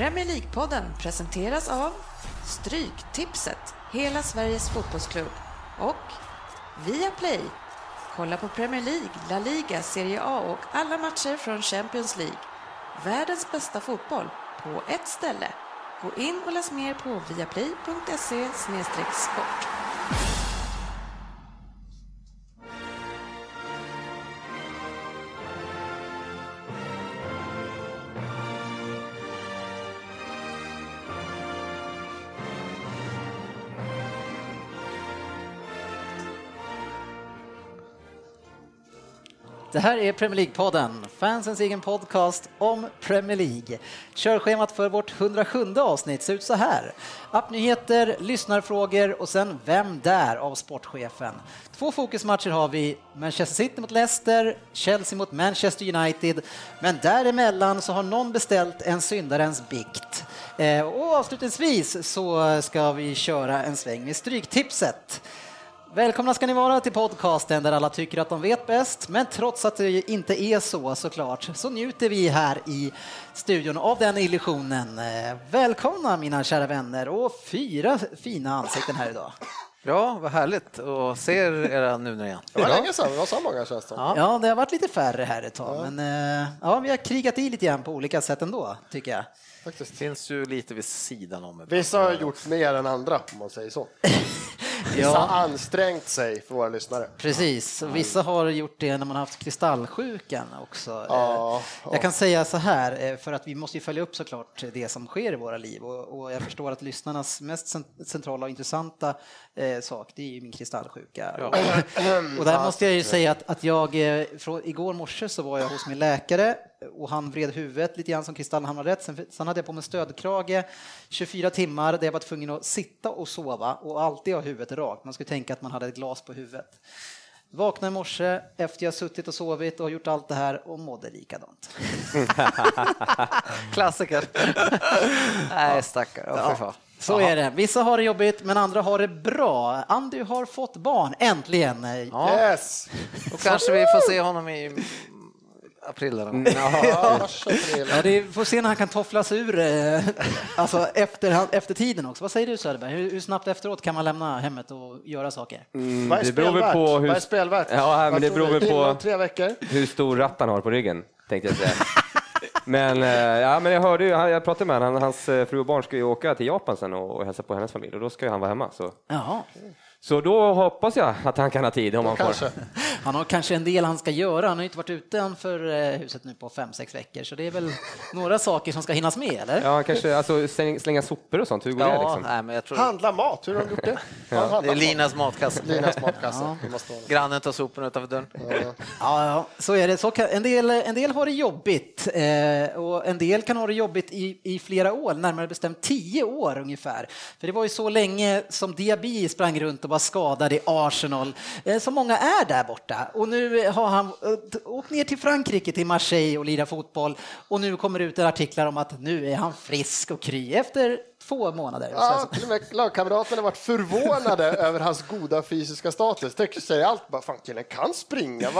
Premier League-podden presenteras av Stryktipset, hela Sveriges fotbollsklubb och Viaplay. Kolla på Premier League, La Liga, Serie A och alla matcher från Champions League. Världens bästa fotboll på ett ställe. Gå in och läs mer på viaplay.se sport. Det här är Premier League-podden, fansens egen podcast om Premier League. Körschemat för vårt 107 avsnitt ser ut så här. Appnyheter, lyssnarfrågor och sen Vem där? av sportchefen. Två fokusmatcher har vi, Manchester City mot Leicester, Chelsea mot Manchester United, men däremellan så har någon beställt en syndarens bikt. Eh, och avslutningsvis så ska vi köra en sväng med Stryktipset. Välkomna ska ni vara till podcasten där alla tycker att de vet bäst, men trots att det inte är så såklart så njuter vi här i studion av den illusionen. Eh, välkomna mina kära vänner och fyra fina ansikten här idag. Ja, vad härligt att se er nu igen. Det var länge sedan, vi var så många känns det ja. ja, det har varit lite färre här ett tag, ja. men eh, ja, vi har krigat i lite grann på olika sätt ändå, tycker jag. Faktiskt. Det finns ju lite vid sidan om. Vissa har gjort mer än andra, om man säger så. Vissa ja. har ansträngt sig för våra lyssnare. Precis, och vissa har gjort det när man haft kristallsjukan också. Ja, jag kan säga så här, eh, för att vi måste ju följa upp såklart det som sker i våra liv och, jag förstår att lyssnarnas mest centrala och intressanta eh, sak, det är ju min kristallsjuka. Ja. Och, där måste jag ju säga att, att jag, eh, från, igår morse så var jag hos min läkare och han vred huvudet lite grann som har rätt. Sen, sen hade jag på mig stödkrage 24 timmar där jag var tvungen att sitta och sova och alltid ha huvudet rakt. Man skulle tänka att man hade ett glas på huvudet. Vaknade i morse efter jag suttit och sovit och gjort allt det här och mådde likadant. Klassiker. Nej, stackare. Ja. Så är det. Vissa har det jobbigt, men andra har det bra. Andy har fått barn, äntligen. Ja. Yes! Då kanske vi får se honom i april eller något. Ja, det får se när han kan tofflas ur, eh, alltså efter, efter tiden också. Vad säger du Söderberg? Hur, hur snabbt efteråt kan man lämna hemmet och göra saker? Mm, Vad är det beror väl på hur... Vad är spelvärt? Ja, men det beror väl på tre veckor? hur stor ratt han har på ryggen, tänkte jag säga. Men, eh, ja, men jag hörde ju, jag pratade med honom, hans eh, fru och barn ska ju åka till Japan sen och, och hälsa på hennes familj och då ska ju han vara hemma. Så. Jaha. Så då hoppas jag att han kan ha tid om han får. Han har kanske en del han ska göra. Han har inte varit utanför eh, huset nu på fem, sex veckor, så det är väl några saker som ska hinnas med, eller? Ja, kanske alltså, slänga sopor och sånt. Hur går ja, det? Liksom? Nej, men jag tror... Handla mat, hur har de gjort det? Ja. Det är Linas matkasse. Linas matkasse. Ja. Grannen tar soporna utanför dörren. Ja, ja, så är det. Så kan, en, del, en del har det jobbigt eh, och en del kan ha det jobbigt i, i flera år, närmare bestämt tio år ungefär. För det var ju så länge som Diaby sprang runt och och var skadad i Arsenal, eh, som många är där borta. Och nu eh, har han eh, åkt ner till Frankrike, till Marseille och lirat fotboll och nu kommer det ut artiklar om att nu är han frisk och kry efter två månader. Ja, till och med lagkamraterna varit förvånade över hans goda fysiska status. Tycker sig allt bara, fan killen kan springa.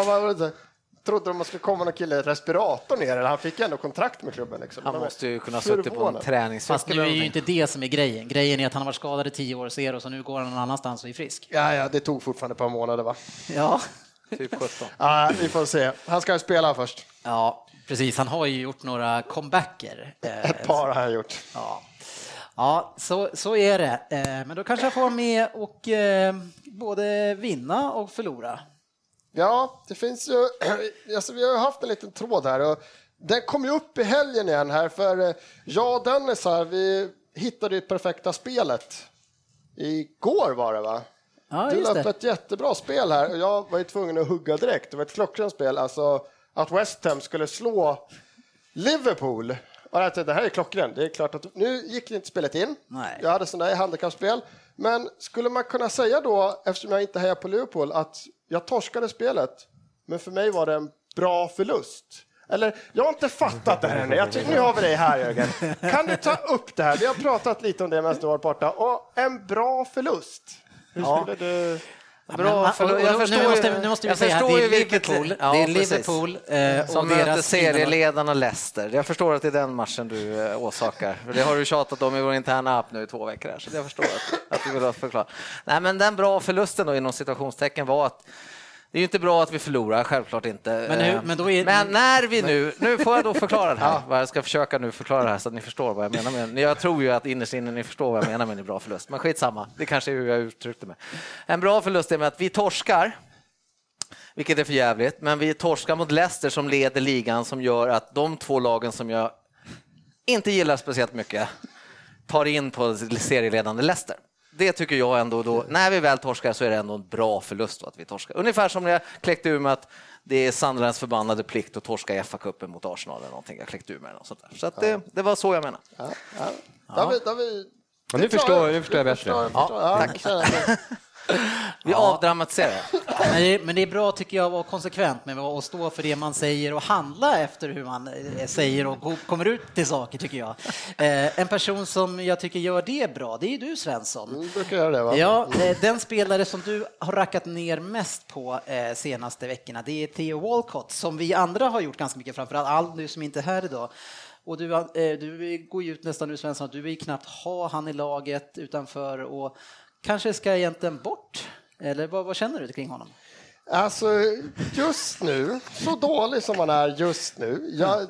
Trodde de att skulle komma någon kille i respirator ner, eller han fick ändå kontrakt med klubben. Liksom. Han måste ju kunna suttit på en träningscykel. Fast nu är ju inte det som är grejen. Grejen är att han har varit skadad i tio år ser och så nu går han någon annanstans och är frisk. Ja, ja, det tog fortfarande ett par månader va? Ja. Typ 17. Ja, vi får se. Han ska ju spela först. Ja, precis. Han har ju gjort några comebacker. Ett par har han gjort. Ja. Ja, så, så är det. Eh, men då kanske jag får med och eh, både vinna och förlora. Ja, det finns ju, alltså vi har haft en liten tråd här och den kom ju upp i helgen igen här för eh, jag och Dennis här, vi hittade ju perfekta spelet. Igår var det va? Ja, du la upp ett jättebra spel här och jag var ju tvungen att hugga direkt. Det var ett klockrent spel, alltså att West Ham skulle slå Liverpool. Och jag det här är klockrent. Det är klart att nu gick inte spelet in. Nej. Jag hade sådana här handikappspel. Men skulle man kunna säga då, eftersom jag inte hejar på Liverpool, att jag torskade spelet, men för mig var det en bra förlust. Eller, jag har inte fattat det här ännu. Jag tycker, nu har vi dig här Jörgen. Kan du ta upp det här? Vi har pratat lite om det medan du var borta. Och en bra förlust. Hur skulle ja. du... Bra, för, jag nu förstår måste- ju, nu måste vi jag säga att det är vilket- Liverpool, Ja, det är. Liverpool, eh, som möter serieledarna Leicester. Jag förstår att det är den matchen du eh, åsakar. För Det har du tjatat om i vår interna app nu i två veckor. Här, så jag förstår att, att du vill förklara. Nej, men den bra förlusten då inom citationstecken var att det är ju inte bra att vi förlorar, självklart inte. Men hur- Eh, men är- men när vi nu, nu får jag då förklara det här. Jag ska försöka nu förklara det här så att ni förstår vad jag menar med Jag tror ju att innerst inne ni förstår vad jag menar med en bra förlust, men skitsamma. Det kanske är hur jag uttryckte mig. En bra förlust är med att vi torskar, vilket är för jävligt, men vi torskar mot Leicester som leder ligan som gör att de två lagen som jag inte gillar speciellt mycket tar in på serieledande Leicester. Det tycker jag ändå då, när vi väl torskar så är det ändå en bra förlust då att vi torskar. Ungefär som när jag kläckte ur med att det är Sunderlands förbannade plikt att torska i FA-cupen mot Arsenal eller någonting. Jag kläckte ur med något sånt där. Så att det, det var så jag menade. Ja, ja. Har vi, har vi, nu förstår- nu förstår jag bättre. förstår- förstår- ja, tack. Vi avdramatiserar. Men men det är bra tycker jag att vara konsekvent med att stå för det man säger och handla efter hur man eh, säger och kommer ut till saker tycker jag. Eh, en person som jag tycker gör det bra, det är du Svensson. Brukar göra det va? Ja, eh, den spelare som du har rackat ner mest på eh, senaste veckorna, det är Theo Walcott som vi andra har gjort ganska mycket, framförallt all du som inte är här idag. Och du, du går ju ut nästan nu Svensson, att du vill knappt ha han i laget utanför och kanske ska egentligen bort. Eller vad, vad känner du kring honom? Alltså, just nu, så dålig som han är just nu, jag,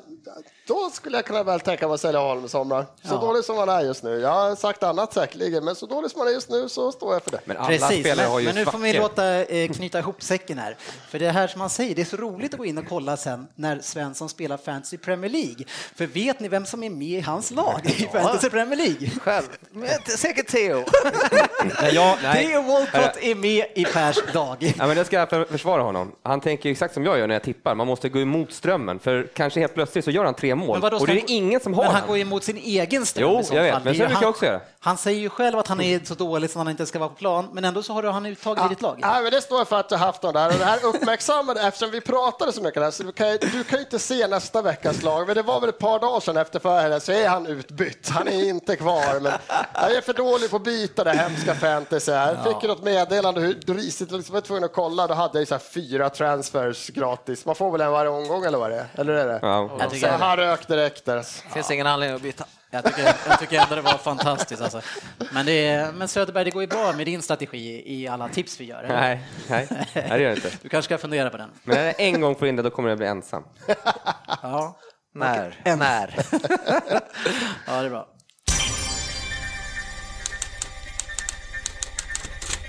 då skulle jag kunna väl tänka mig att sälja honom i sommar. Så Ja. dålig som han är just nu. Jag har sagt annat säkerligen, men så dålig som han är just nu så står jag för det. Men alla Precis, spelare men, har ju men nu får vi låta eh, knyta ihop säcken här. För det här som man säger, det är så roligt att gå in och kolla sen när Svensson spelar Fantasy Premier League. För vet ni vem som är med i hans lag i Fantasy Premier League? Själv. Säkert Theo. Nej, jag, nej. Theo Walcott är med i Pers lag. Ja, men det ska jag för- försvara honom. Han tänker exakt som jag gör när jag tippar. Man måste gå emot strömmen, för kanske helt plötsligt så gör han tre mål. vadå, och det är han- ingen som har Men han går emot sin egen ström Jo, jag vet, fall. men så brukar jag också göra. Han säger ju själv att han är så dålig så han inte ska vara på plan, men ändå så har du han uttagit i ditt lag. Nej, men det står för att jag haft dem där. Och det här uppmärksammade, eftersom vi pratade så mycket där, så du kan, ju- du kan ju inte se nästa veckas lag. Men det var väl ett par dagar sedan efter förra så är han utbytt. Han är inte kvar. Men jag är för dålig på att byta det hemska fantasy här. Fick ju något meddelande hur risigt, liksom var tvungen att kolla. Då hade jag ju så här fyra transfers gratis. Man får väl en varje omgång eller vad det är? Eller är det? Ja. Jag Så tycker, han rök direkt där. finns ingen anledning att byta. Jag, tycker, jag tycker ändå det var fantastiskt. Alltså. Men, det är, men Söderberg, det går ju bra med din strategi i alla tips vi gör. eller? Nej, nej, nej, det gör det inte. Du kanske ska fundera på den. Men när jag en gång får in det, då kommer jag bli ensam. Ja, När? En. När? ja det är bra.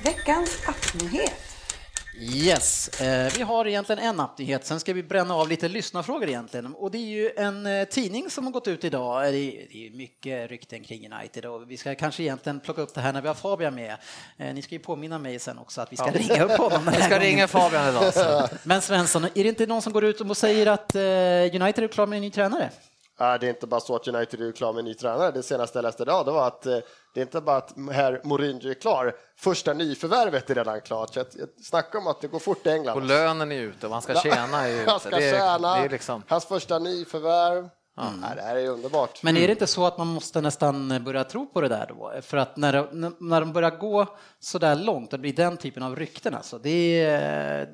Veckans appnyhet. Yes, eh, vi har egentligen en appnyhet, sen ska vi bränna av lite lyssnarfrågor egentligen. Och det är ju en eh, tidning som har gått ut idag, Eh, det är, mycket rykten kring United och vi ska kanske egentligen plocka upp det här när vi har Fabian med. Ni ska ju påminna mig sen också att vi ska ringa upp honom Vi ska ringa Fabian idag. Men Svensson, är det inte någon som går ut och säger att United är klar med en ny tränare? Ja, Det är inte bara så att United är klar med en ny tränare. Det senaste jag läste idag det var att eh, det är inte bara att herr Mourinho är klar. Första nyförvärvet är redan klart. Så jag, jag snackar om att det går fort i England. Och lönen är ute och han ska tjäna är Han ute. ska Det är, tjäna. det är liksom... Hans första nyförvärv. Ja, det här är underbart. Men är det inte så att man måste nästan börja tro på det där då? För att när, de- när de börjar gå så där långt och det blir den typen av rykten alltså, det,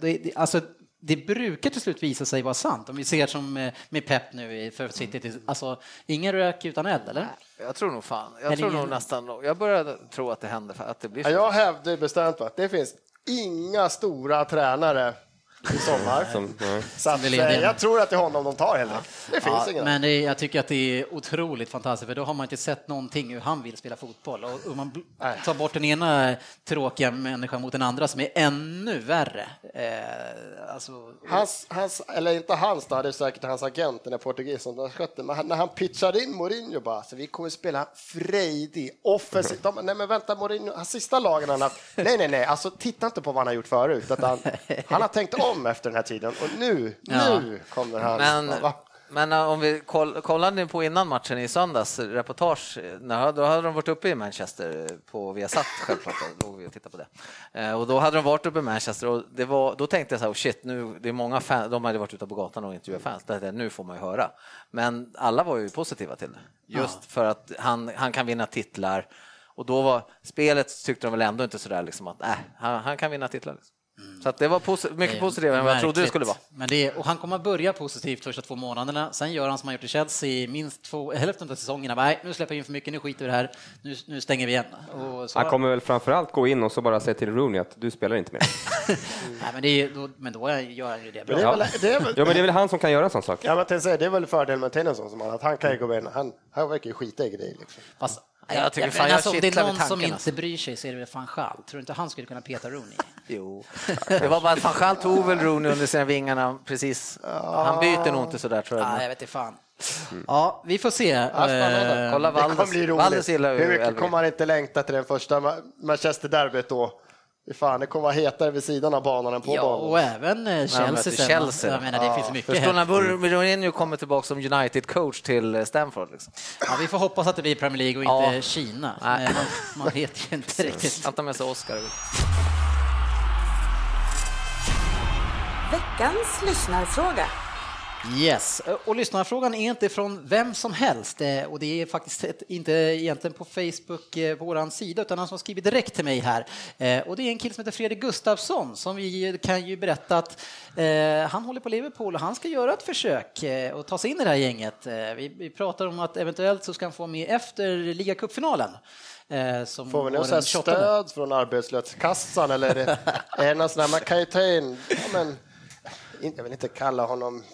det, det, alltså, det brukar till slut visa sig vara sant. Om vi ser som med, med Pep nu i- för City, alltså ingen rök utan eld, eller? Jag tror nog fan, jag Eller tror nog ingen- nästan, jag börjar tro att det händer, att det blir så. jag hävdar bestämt att det finns inga stora tränare i sommar. Som. Så att, eh, jag tror att det är honom de tar heller. Det finns Ja, ingen. men det, jag tycker att det är otroligt fantastiskt, för då har man inte sett någonting hur han vill spela fotboll. Och, och man Nej. tar bort den ena tråkiga människan mot den andra som är ännu värre. Eh, alltså, Hans, hans, eller inte hans då, det är säkert hans agent, den är portugis som har skött det. Men han- när han pitchade in Mourinho bara, så vi kommer spela frejdig, offensivt. De, nej men vänta, Mourinho, hans sista lagen han haft, nej nej nej, alltså titta inte på vad han har gjort förut. Utan han har tänkt om efter den här tiden och nu, Ja. nu kommer han. Men, Va? men eh, om vi koll, kollade ni på innan matchen i söndags, reportage, då hade de varit uppe i Manchester eh, på Viasat självklart, då låg vi och tittade på det. Eh, Och då hade de varit uppe i Manchester och det var, då tänkte jag så här, oh shit, nu, det är många fans, de hade varit ute på gatan och intervjuat fans, det här, nu får man ju höra. Men alla var ju positiva till det, just för att han, han kan vinna titlar Och då var spelet tyckte de väl ändå inte sådär liksom att äh, han, han kan vinna titlar. Liksom. Så att det var posi mycket positivare än vad jag trodde det skulle vara. Men det, och han kommer att börja positivt första två månaderna, sen gör han som han gjort i Chelsea minst två, hälften av säsongerna. Nej, nu släpper vi in för mycket, nu skiter vi det här, nu, nu stänger vi igen. han kommer väl framförallt gå in och så bara säga till Rooney att du spelar inte mer. Nej, men, det då, men då gör han ju det bra. Det är väl, det är väl, ja, men det är väl han som kan göra en sån sak. Ja, men det är väl fördelen med Tennyson att han kan ju gå in, han, han verkar ju skita i grejer. Liksom. Fast, jag tycker fan jag alltså, om det är någon som inte alltså. bryr sig så är det väl van Gaal. Tror du inte han skulle kunna peta Rooney? Jo, det var bara att van Gaal tog väl Rooney under sina vingarna precis. Han byter nog inte sådär tror jag. Nej, jag vet inte fan. Ja, vi får se. Ja, spännande. Eh, Kolla Det kommer Valdes, bli Valdes roligt. Hur mycket kommer han inte längta till den första Ma- Manchester-derbyt då? Fan, det kommer vara hetare vid sidan av banan än på Ja, banan. och även eh, Chelsea. möter sen. Chelsea. Jag menar, det finns mycket Förstår när Mourinho kommer tillbaka som United-coach till eh, Stamford? Liksom. Ja, vi får hoppas att det blir Premier League och inte Ja. Kina. Man, man vet ju inte riktigt. Han tar med sig Oscar. Veckans lyssnarfråga. Yes, och lyssnarfrågan är inte från vem som helst eh, och det är faktiskt inte egentligen på Facebook eh, på vår sida utan han som skrivit direkt till mig här. Eh, Och det är en kille som heter Fredrik Gustafsson som vi kan ju berätta att han håller på Liverpool och han ska göra ett försök och ta sig in i det här gänget. Vi, pratar om att eventuellt så ska han få med efter ligacupfinalen. Som Får vi något den sånt 28. stöd från arbetslöshetskassan eller är det, någon sån här, man kan ju ta in, ja, men, jag vill inte kalla honom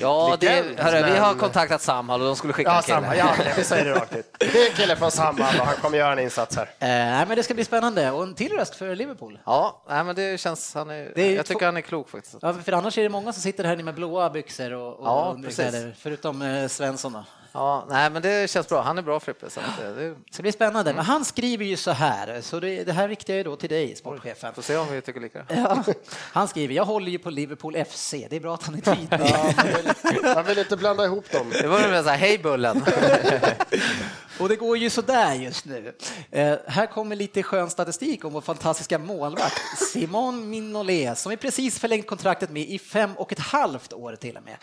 Ja, det, hörru, vi har men- kontaktat Samhall och de skulle skicka Ja, en kille. samma, ja, vi säger det rakt ut. Det är en kille från Samhall och han kommer göra en insats här. Eh, Nej, men det ska bli spännande och en till röst för Liverpool. Ja, nej, men det känns... Han är, Det är jag två- tycker han är klok faktiskt. Ja, för annars är det många som sitter här inne med blåa byxor och, och Ja, underkläder, förutom eh, Svensson. Då. Ja, nej, men det känns bra. Han är bra Frippe. Så att, eh, det, Så det blir spännande. Men han skriver ju så här, så det, det här riktar jag då till dig, sportchefen. får se om vi tycker lika. Ja, han skriver, jag håller ju på Liverpool FC. Det är bra att han är tydlig. Ja, man, vill, man vill inte blanda ihop dem. Det var väl så här, hej Bullen. Och det går ju sådär just nu. Eh, här kommer lite skön statistik om vår fantastiska målvakt Simon Mignolet som är precis förlängt kontraktet med i fem och ett halvt år till och med.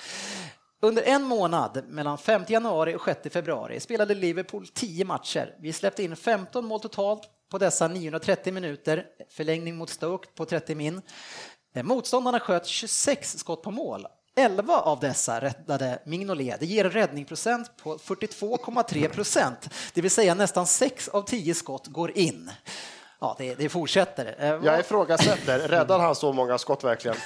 Under en månad, mellan 5 januari och 6 februari, spelade Liverpool 10 matcher. Vi släppte in 15 mål totalt på dessa 930 minuter, förlängning mot Stoke på 30 min. Eh, motståndarna sköt 26 skott på mål. 11 av dessa räddade Mignolet. Det ger en räddningsprocent på 42,3 procent, det vill säga nästan 6 av 10 skott går in. Ja, det, det fortsätter. Eh, Jag ifrågasätter, räddar han så många skott verkligen?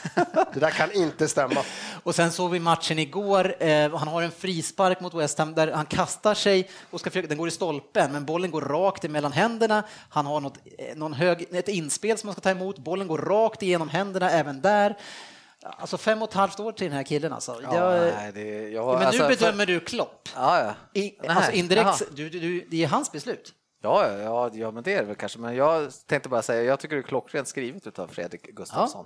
Det där kan inte stämma. Och sen såg vi matchen igår. Eh, han har en frispark mot West Ham där han kastar sig och ska försöka, den går i stolpen, men bollen går rakt emellan händerna. Han har något, eh, någon hög, ett inspel som han ska ta emot. Bollen går rakt igenom händerna även där. Alltså fem och ett halvt år till den här killen alltså. Ja, Jag, nej, det, jag, men alltså, nu för- bedömer du Klopp. Ja, ja. I, alltså indirekt, du, du, det är hans beslut. Ja, ja, ja, ja, men det är det väl kanske. Men jag tänkte bara säga, jag tycker det är klockrent skrivet av Fredrik Gustafsson.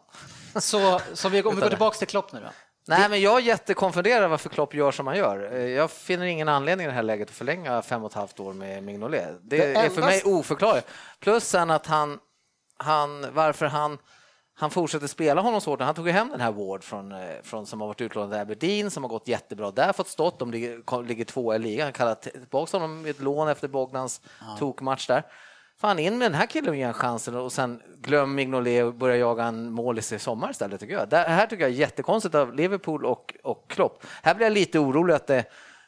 Så, så vi, om vi går tillbaka till Klopp nu då. Nej, men jag är jättekonfunderad varför Klopp gör som han gör. Eh, Jag finner ingen anledning i det här läget att förlänga fem och ett halvt år med Mignolet. Det, Det är för mig oförklarligt. Plus sen att han, han varför han han fortsätter spela honom så hårt. Han tog hem den här Ward från, eh, från, som har varit utlånad till Aberdeen, som har gått jättebra där, fått stått. De ligger, ligger tvåa i ligan. Han kallar tillbaka honom med ett lån efter Bognans tokmatch där. Fan, in med den här killen och ge en chansen och sen glöm Mignolet och börja jaga en målis i sommar istället, tycker jag. Det här tycker jag är jättekonstigt av Liverpool och, och Klopp. Här blir jag lite orolig att det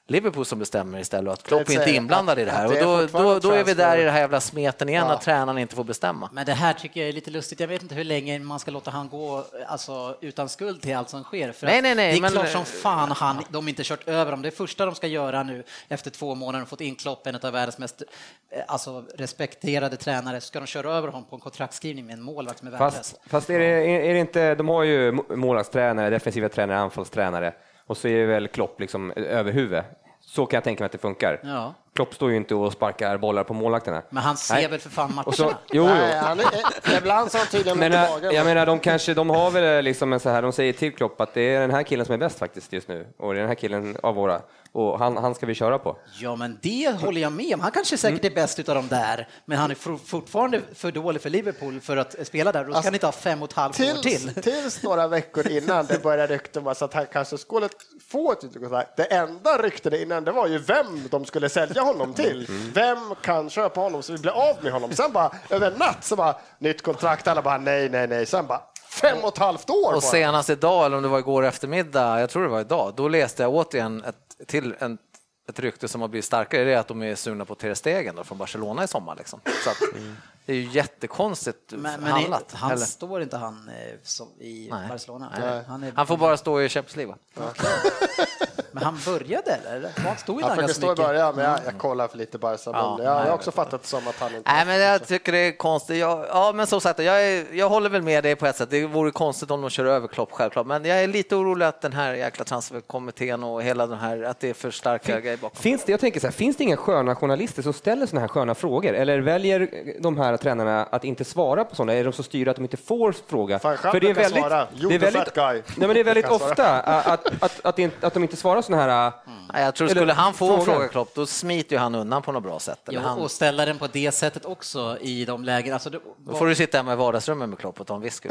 Liverpool som bestämmer istället och att Klopp inte är inblandad i det här. Och det är då, då, då är vi där i det här jävla smeten igen, Ja. att tränaren inte får bestämma. Men det här tycker jag är lite lustigt. Jag vet inte hur länge man ska låta han gå alltså, utan skuld till allt som sker. För Nej, nej, nej, det är men- klart som fan han, de inte kört över dem. Det första de ska göra nu efter två månader och fått in Klopp, en av världens mest eh, alltså, respekterade tränare, ska de köra över honom på en kontraktsskrivning med en målvakt som är värdelös. Fast, fast är, det, är det inte, de har ju må- målvaktstränare, defensiva tränare, anfallstränare och så är det väl Klopp liksom överhuvud. Så kan jag tänka mig att det funkar. Ja. Klopp står ju inte och sparkar bollar på målvakterna. Men han ser Nej. väl för fan matcherna. Och så, jo, Nej, jo. han är, ibland så har han tydligen Men, äh, magen. jag menar, de kanske, de har väl liksom en så här, de säger till Klopp att det är den här killen som är bäst faktiskt just nu och det är den här killen av våra och han, han ska vi köra på. Ja, men det håller jag med om. Han kanske säkert är bäst utav dem där, men han är for, fortfarande för dålig för Liverpool för att spela där. Då ska han inte ha fem och ett halvt år till. Tills, tills några veckor innan det började rykten om att han kanske skulle få ett. Det enda ryktade innan det var ju vem de skulle sälja sälja honom till? Vem kan köpa honom så vi blir av med honom? Sen bara över en natt så bara nytt kontrakt. Alla bara nej, nej, nej. Sen bara fem och ett halvt år Och bara. senast idag, eller om det var igår eftermiddag, jag tror det var idag, då läste jag återigen ett, till en, ett rykte som har blivit starkare, det är att de är sugna på Ter Stegen då, från Barcelona i sommar. Liksom. Så att, det är ju jättekonstigt Men, men handlat. han eller? står inte han eh, som i Nej. Barcelona? Nej. Han, är, Han får bara stå i Champions League. Men han började eller? Han stod Han han försöker ganska stå i början, men jag, jag kollar för lite Barca. Ja, jag, har också fattat det som att han inte... Nej, men jag tycker det är konstigt. Jag, ja, men som sagt, jag, är, jag håller väl med dig på ett sätt. Det vore konstigt om de kör över Klopp, självklart. Men jag är lite orolig att den här jäkla transferkommittén och hela den här, att det är för starka grejer bakom. Finns det, jag tänker så här, finns det inga sköna journalister som ställer såna här sköna frågor? Eller väljer de här tränarna att inte svara på sådana? Är de så styrda att de inte får fråga? Fan, själv kan svara. You det är väldigt, nej, men det är väldigt ofta att, att, att, att de inte svarar såna här... Nej, jag tror Eller skulle han få frågan. en fråga Klopp, då smiter ju han undan på något bra sätt. Eller Jo, han, och ställa den på det sättet också i de lägen. Alltså, det, då får du sitta hemma i vardagsrummet med Klopp och ta en whisky.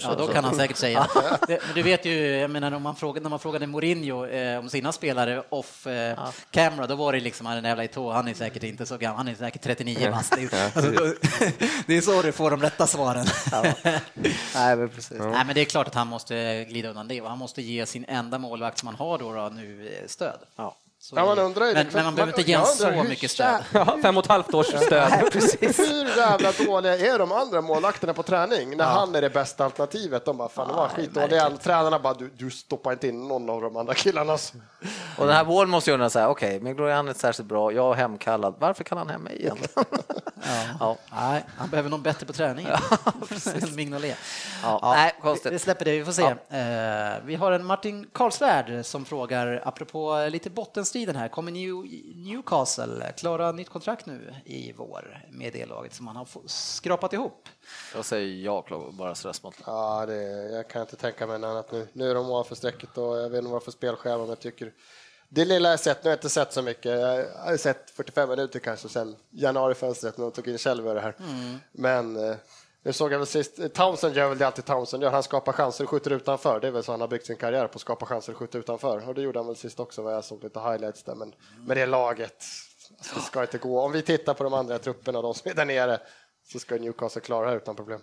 Ja, då kan han säkert säga. Det, men du vet ju, jag menar, om man frågade, när man frågade Mourinho eh, om sina spelare off eh, camera, då var det liksom han är en jävla Eto'o, han är säkert inte så gammal, han är säkert 39 bast. Det, är- alltså, det är så du får de rätta svaren. Nej, men precis. Nej, men det är klart att han måste glida undan det och han måste ge sin enda målvakt som han har då, då nu eh, stöd. Ja. Så Ja, man undrar ju men, men man behöver inte ge så mycket stöd. Ja, fem och ett halvt års stöd. Hur jävla dåliga är de andra målvakterna på träning när han är det bästa alternativet? De bara, fan de var skitdåliga. Alla Tränarna bara, du, du stoppar inte in någon av de andra killarnas. Och den här Wall måste ju undra så här, okej, okay, Mignolet är särskilt bra, jag är hemkallad, varför kallar han hem mig igen? ja. Nej, han behöver någon bättre på träning. än Mignolet. Ja. Nej, vi, konstigt. vi släpper det, vi får se. Eh, vi har en Martin Karlsvärd som frågar, apropå lite bottenstriden här, kommer New, Newcastle klara nytt kontrakt nu i vår med det laget som man har skrapat ihop? Jag säger ja, bara stressmål. Ja, det, jag kan inte tänka mig något annat nu. Nu är de ovanför strecket och jag vet inte vad för spelschema, men jag tycker det lilla jag sett, nu har jag inte sett så mycket, jag har sett 45 minuter kanske sen januarifönstret när de tog in Kjellberg det här. Men eh, nu såg jag väl sist, Townsend gör väl det alltid Townsend gör, han skapar chanser och skjuter utanför, det är väl så han har byggt sin karriär på att skapa chanser och skjuta utanför. Och det gjorde han väl sist också vad jag såg lite highlights där, men med det laget, alltså, det ska inte gå. Om vi tittar på de andra trupperna och de som är där nere så ska Newcastle klara det här utan problem.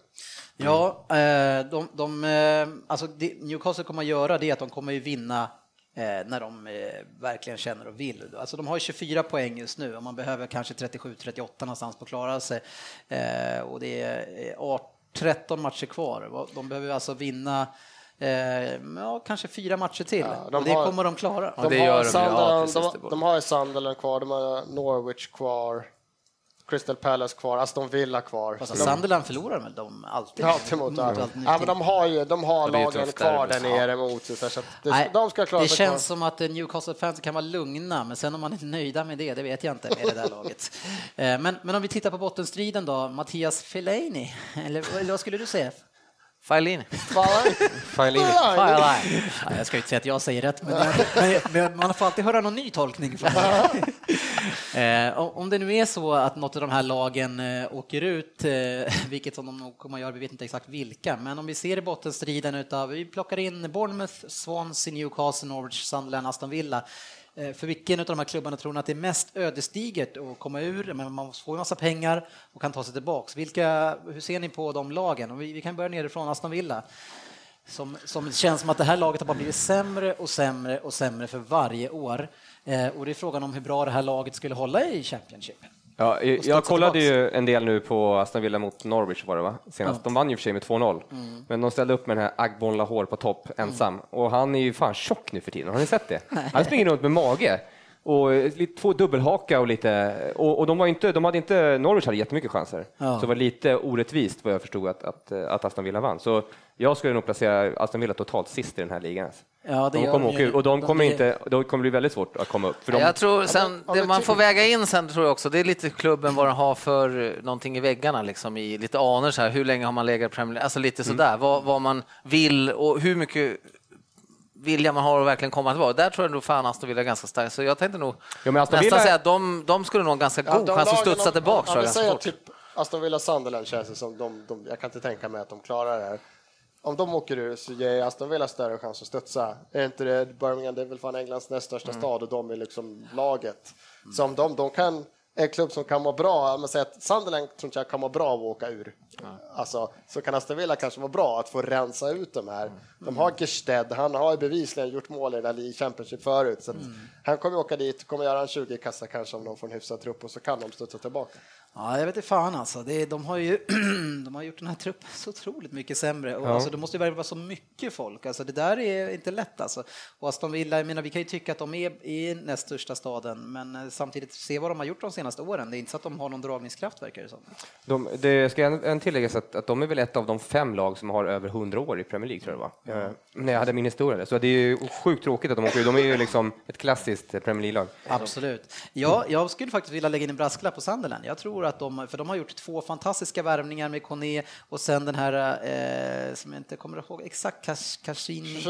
Ja, eh, de, de, eh, alltså Newcastle kommer att göra det att de kommer ju vinna när de eh, verkligen känner och vill. Alltså de har ju 24 poäng just nu och man behöver kanske 37-38 någonstans på att klara sig. Eh, och det är eh, 18 13 matcher kvar. De behöver alltså vinna eh, ja, kanske fyra matcher till. Ja, de och det har- kommer de klara. De, har. Sunderland, de, har Sunderland kvar, de har Norwich kvar, Crystal Palace kvar, Aston Villa kvar. Fast de, Sunderland förlorar väl de alltid? Ja, alltid mot, ja. ja, men de har ju de har lagen kvar där nere mot sig. Så att det, Nej, de ska klara det känns kvar. som att Newcastle-fans kan vara lugna, men sen om man är nöjda med det, det vet jag inte med det där laget. Eh, Men, men om vi tittar på bottenstriden då, Mattias Fellaini, eller, eller vad skulle du säga? Failini. Failini. Ja, jag ska ju inte säga att jag säger rätt, men, men, men man får alltid höra någon ny tolkning. Från eh, om- om det nu är så att något av de här lagen eh, åker ut, eh, vilket som de nog kommer att göra, vi vet inte exakt vilka, men om vi ser i bottenstriden utav, vi plockar in Bournemouth, Swansea, Newcastle, Norwich, Sunderland, Aston Villa. Eh, för vilken av de här klubbarna tror ni att det är mest ödesdigert att komma ur? Men man får ju massa pengar och kan ta sig tillbaks. Vilka, hur ser ni på de lagen? Och vi, vi kan börja nerifrån Aston Villa. Som, som känns som att det här laget har bara blivit sämre och sämre och sämre för varje år. Eh, och det är frågan om hur bra det här laget skulle hålla i Championship. Ja, jag, kollade ju en del nu på Aston Villa mot Norwich var det va? Senast. De vann ju för sig med 2-0, Mm. men de ställde upp med den här Agbon Lahore på topp ensam och han är ju fan tjock nu för tiden. Har ni sett det? Han springer runt med mage och eh, lite, två dubbelhaka och lite och, och de var inte, de hade inte, Norwich hade jättemycket chanser. Ja. Så det var lite orättvist vad jag förstod att, att, att Aston Villa vann. Så jag skulle nog placera Aston Villa totalt sist i den här ligan. Ja, det De kommer åka ur och de kommer inte, de kommer bli väldigt svårt att komma upp. För de, Jag tror sen, ja, det man får väga in sen tror jag också, det är lite klubben vad den har för eh, någonting i väggarna, liksom i lite anor så här, hur länge har man legat i Premier League, alltså lite sådär, vad, vad man vill och hur mycket vilja man har att verkligen komma tillbaka. Där tror jag nog fan Aston Villa är ganska stark, så jag tänkte nog Ja, men Aston nästan Villa- säga att de, de skulle nog ha ganska Ja, god de chans att studsa tillbaka typ Aston Villa Sunderland känns det som, de, de, jag kan inte tänka mig att de klarar det här. Om de åker ur så ger Aston Villa större chans att studsa. Är inte det Birmingham, det är väl fan Englands näst största stad och de är liksom laget. Så om de, de kan en klubb som kan må bra, man säger att Sunderland tror inte jag kan må bra av att åka ur. Alltså, så kan Aston Villa kanske vara bra att få rensa ut de här. De har Gersted, han har bevisligen gjort mål i, där i Championship förut. Så att Han kommer åka dit, kommer göra en 20 kassa kanske om de får en hyfsad trupp och så kan de studsa tillbaka. Ja, jag vet inte fan alltså. Det, de, har ju, de har gjort den här truppen så otroligt mycket sämre. Och alltså, det måste ju vara så mycket folk. Alltså, det där är inte lätt alltså. Och Aston Villa, jag menar, vi kan ju tycka att de är i näst största staden, men eh, samtidigt se vad de har gjort de senaste åren. Det är inte så att de har någon dragningskraft verkar det som. De, det ska en, en tilläggas att, att de är väl ett av de fem lag som har över 100 år i Premier League, tror jag det var. Eh, När jag hade min historia. Så det är ju sjukt tråkigt att de åker. De är ju liksom ett klassiskt Premier League-lag. Absolut. Ja, jag skulle faktiskt vilja lägga in en brasklapp på Sunderland. Jag tror att de, för de har gjort två fantastiska värvningar med Kone och sen den här, eh, som jag inte kommer ihåg exakt, Kashini.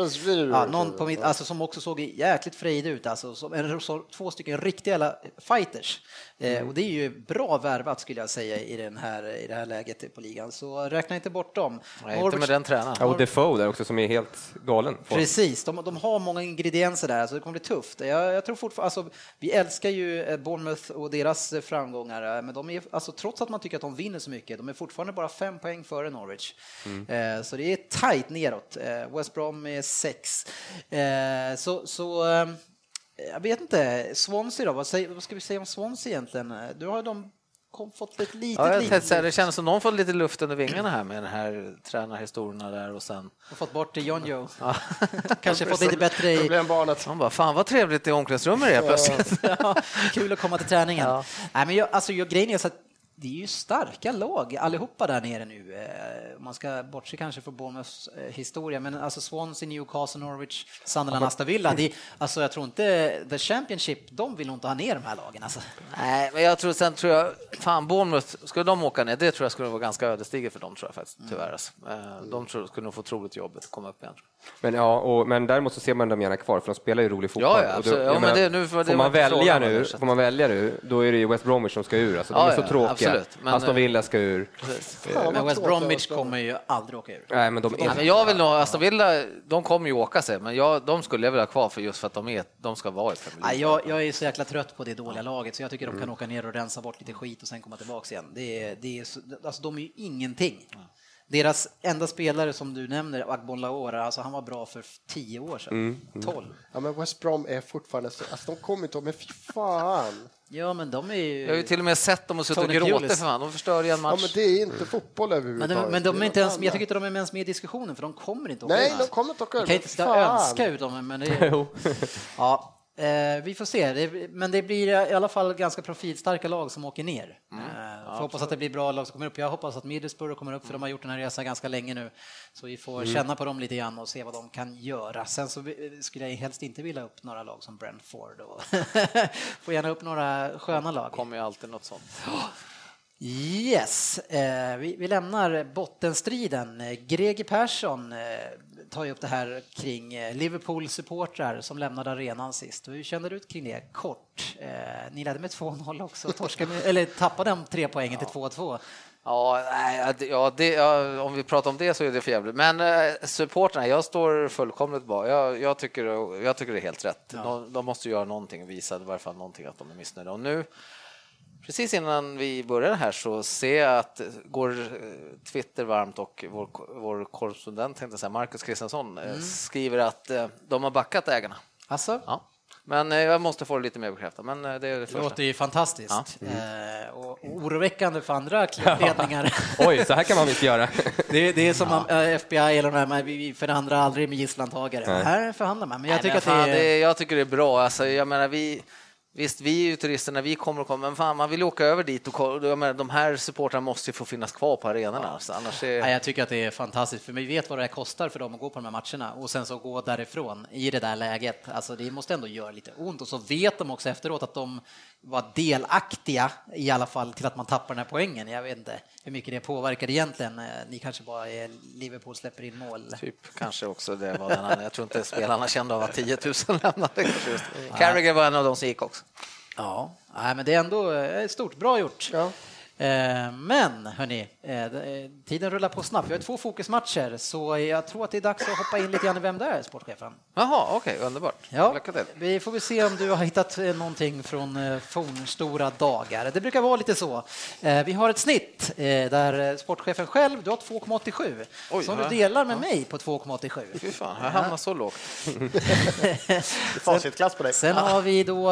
Ja, någon på mitt, alltså, som också såg jäkligt frejdig ut, alltså, som en, så, två stycken riktiga fighters. Eh, och det är ju bra värvat skulle jag säga i, den här, i det här läget på ligan, så räkna inte bort dem. Nej, inte med den tränaren. Ja, och Defoe där också som är helt galen. Precis, de, de har många ingredienser där, så det kommer bli tufft. Jag, jag tror fortfarande, alltså, vi älskar ju eh, Bournemouth och deras framgångar, eh, men de är, alltså, trots att man tycker att de vinner så mycket, de är fortfarande bara fem poäng före Norwich. Eh, så det är tajt neråt. Eh, West Brom är sex. Eh, så, så eh, jag vet inte, Swansea då, vad, säger, vad ska vi säga om Swansea egentligen? Du har de kom, fått ett litet, Ja, jag säga, det känns som någon fått lite luft under vingarna här med den här tränarhistorierna där och sen. och fått bort John Joe. Kanske fått lite bättre i, Problembarnet. Man bara, fan vad trevligt i omklädningsrummet helt plötsligt. ja, kul att komma till träningen. Ja. Nej, men jag, alltså, jag, grejen är så att det är ju starka lag allihopa där nere nu. Eh, Man ska bortse kanske från Bournemouths eh, historia, men alltså Swansea, Newcastle, Norwich, Sunderland, Aston Villa. Det, alltså jag tror inte The Championship, de vill nog inte ha ner de här lagen. Alltså. Nej, men jag tror sen tror jag, fan Bournemouth, skulle de åka ner, det tror jag skulle vara ganska ödesdigert för dem tror jag faktiskt, tyvärr. Alltså. Eh, De tror, skulle nog få otroligt jobbigt att komma upp igen. Men, ja, och, men däremot så ser man dem gärna kvar, för de spelar ju rolig fotboll. Ja, ja, Och absolut. Ja, jag men det- nu får- det får, var man välja nu, får man välja nu, då är det ju West Bromwich som ska ur. Alltså, de Ja, är så ja, tråkiga. absolut. Men, Aston eh, Villa ska ur. Men West Bromwich kommer ju aldrig åka ur. Nej, men de Ja, är... men jag vill nog, Aston Villa, de kommer ju åka sig, men jag, de skulle jag vilja ha kvar för just för att de, är, de ska vara i Premier Nej, League. jag, jag är så jäkla trött på det dåliga laget så jag tycker de kan åka ner och rensa bort lite skit och sen komma tillbaka igen. Det är, det är så, alltså, de är ju ingenting. Deras enda spelare som du nämner, Agbon Lahore, alltså han var bra för tio år sedan. 12. Ja, men West Brom är fortfarande så, alltså de kommer inte men fy fan. Ja, men de är ju... Jag har ju till och med sett dem och suttit och gråtit för fan, de förstör ju en Ja, match. men det är inte fotboll Men överhuvudtaget. de, men de är inte ens, jag tycker inte de är ens med i diskussionen för de kommer inte åka Nej, de kommer inte åka Vi ur. kan men inte sitta och önska ut dem, men det är, ja, eh, vi får se. Det, men det blir i alla fall ganska profilstarka lag som åker ner. Mm. Får hoppas att det blir bra lag som kommer upp. Jag hoppas att Middlesbrough kommer upp för de har gjort den här resan ganska länge nu. Så vi får Mm. känna på dem lite grann och se vad de kan göra. Sen så skulle jag helst inte vilja upp några lag som Brentford och får gärna upp några sköna lag. kommer ju alltid något sånt. Yes, eh, vi, vi lämnar bottenstriden. Eh, Greger Persson eh, tar ju upp det här kring eh, Liverpool-supportrar som lämnade arenan sist. Hur kände du ut kring det? Kort. Eh, ni ledde med 2-0 också, torskade med, eller tappade de tre poängen till 2-2. Ja, ja, det, ja, om vi pratar om det så är det för jävligt. Men eh, supportrarna, jag står fullkomligt bra. Jag, jag, tycker, jag tycker det är helt rätt. De, de måste göra någonting och visa i varje fall någonting att de är missnöjda. Och nu, precis innan vi började här så ser jag att går eh, Twitter varmt och vår, vår korrespondent, tänkte säga, Marcus Kristensson, eh, skriver att eh, de har backat ägarna. Alltså, Ja. Men jag måste få det lite mer bekräftat. Men det är det det låter ju fantastiskt. Eh, och oroväckande för andra klubbledningar. Oj, så här kan man inte göra. Det, det är som om, eh, FBI eller de här, vi förhandlar aldrig med gisslantagare. Här förhandlar man, men jag Nej, tycker men fan, det är... jag tycker det är bra. Alltså, jag menar, vi, visst, vi är ju turister när vi kommer och kommer, men fan, man vill åka över dit och. Jag menar, de här supportrarna måste ju få finnas kvar på arenorna. Alltså, annars är... Ja, jag tycker att det är fantastiskt, för vi vet vad det kostar för dem att gå på de här matcherna och sen så gå därifrån i det där läget. Alltså det måste ändå göra lite ont och så vet de också efteråt att de var delaktiga i alla fall till att man tappar den här poängen. Jag vet inte hur mycket det påverkar egentligen. Eh, Ni kanske bara är Liverpool släpper in mål. Typ, kanske också det var den andra. Jag tror inte spelarna kände av att 10 000 lämnade. Carragher var en av de som gick också. Ja, nej, men det är ändå eh, stort. Bra gjort. Ja. Eh, Men hörni, eh, eh, tiden rullar på snabbt. Vi har två fokusmatcher, så jag tror att det är dags att hoppa in lite grann i vem det är, sportchefen. Jaha, okej, underbart. Ja, Lycka till. vi får väl se om du har hittat någonting från fornstora dagar. Det brukar vara lite så. Vi har ett snitt där sportchefen själv, du har 2,87 Oj, som ja. du delar med mig på 2,87. Fy fan, jag hamnar så lågt. Facitklass på dig. Sen har vi då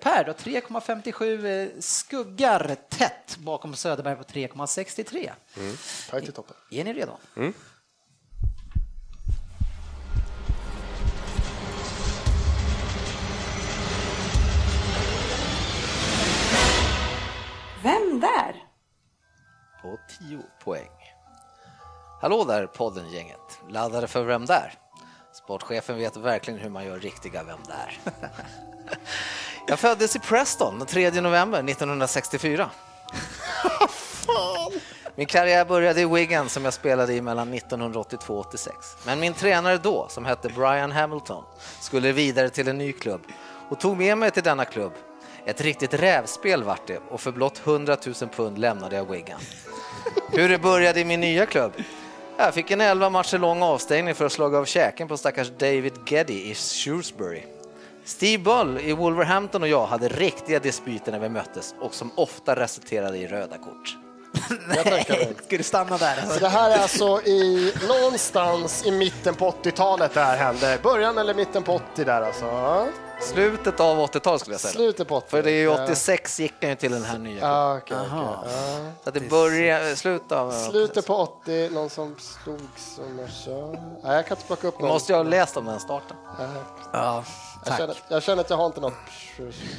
Per, då, 3,57 eh, skuggar tätt bakom Söderberg på 3,63. Tajt i toppen. Är ni redo? Vem där? På 10 poäng. Hallå där podden-gänget. Laddade för Vem där? Sportchefen vet verkligen hur man gör riktiga Vem där? Jag föddes i Preston den 3 november 1964. Min karriär började i Wigan som jag spelade i mellan 1982 och 86. Men min tränare då, som hette Brian Hamilton, skulle vidare till en ny klubb och tog med mig till denna klubb. Ett riktigt rävspel vart det och för blott 100 000 pund lämnade jag Wigan. Hur det började i min nya klubb? Jag fick en 11 matcher lång avstängning för att slå av käken på stackars David Geddy i Shrewsbury. Steve Bull i Wolverhampton och jag hade riktiga dispyter när vi möttes och som ofta resulterade i röda kort. Jag mig. Ska du stanna där? Så det här är alltså i, någonstans i mitten på 80-talet det här hände. Början eller mitten på 80 där alltså. Slutet av 80-talet skulle jag säga. Slutet på 80. För det är ju 86 gick han ju till den här nya. Ja, okej, okej. Ja. Så att det börjar, slutet av... Slutet på 80, någon som stod som jag kör. Nej, jag kan inte plocka upp Du någon. måste ju ha läst om den starten. Nej. Ja, Jag känner, jag känner att jag har inte något...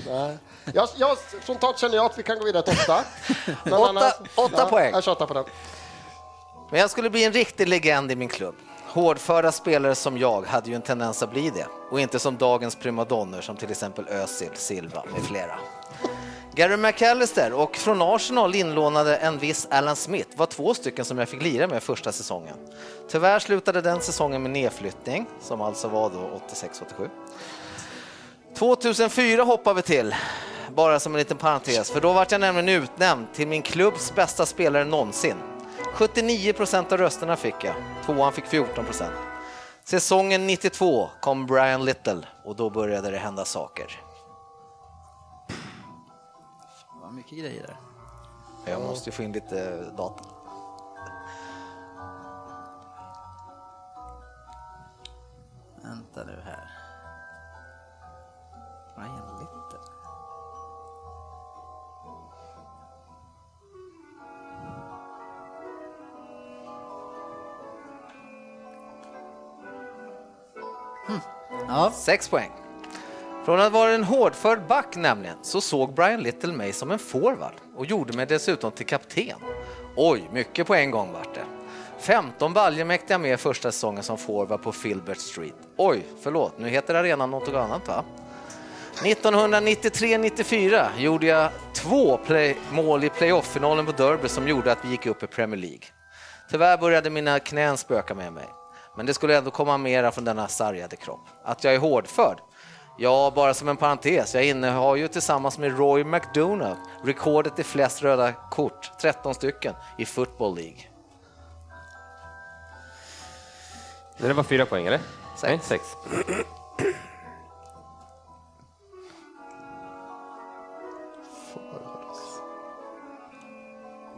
Nej. Jag, jag, spontant känner jag att vi kan gå vidare till åtta. Men Åtta- åtta poäng. Jag åtta på den. Men jag skulle bli en riktig legend i min klubb. Hårdföra spelare som jag hade ju en tendens att bli det och inte som dagens primadonner som till exempel Özil, Silva med flera. Gary McAllister och från Arsenal inlånade en viss Alan Smith var två stycken som jag fick lira med första säsongen. Tyvärr slutade den säsongen med nedflyttning, som alltså var då 86-87. 2004 hoppar vi till, bara som en liten parentes, för då var jag nämligen utnämnd till min klubbs bästa spelare någonsin. 79 procent av rösterna fick jag, tvåan fick 14 procent. Säsongen 92 kom Brian Little och då började det hända saker. Vad mycket grejer där. Jag måste ju få in lite data. Vänta nu här. Brian Little. Hmm. Ja, Sex poäng. Från att vara en hårdförd back nämligen, så såg Brian Little mig som en forward och gjorde mig dessutom till kapten. Oj, mycket på en gång vart det. 15 baljor mäktade jag med första säsongen som forward på Filbert Street. Oj, förlåt, nu heter arenan något annat va? 1993-94 gjorde jag två play, mål i playoff-finalen på Derby som gjorde att vi gick upp i Premier League. Tyvärr började mina knän spöka med mig, men det skulle ändå komma mera från denna sargade kropp. Att jag är hårdförd? Ja, bara som en parentes, jag innehar ju tillsammans med Roy McDonough rekordet i flest röda kort, 13 stycken, i Football League. Det var fyra poäng, eller? Sex. Nej, sex.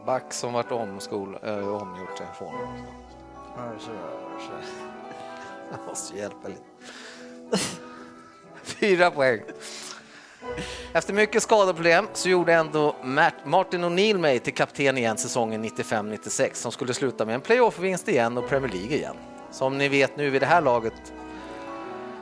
Back som vart omskol, äh, omgjort till forward. Jag måste hjälpa lite. Fyra poäng. Efter mycket skadeproblem så gjorde ändå Martin O'Neill mig till kapten igen säsongen 95-96 som skulle sluta med en playoff-vinst igen och Premier League igen. Som ni vet nu vid det här laget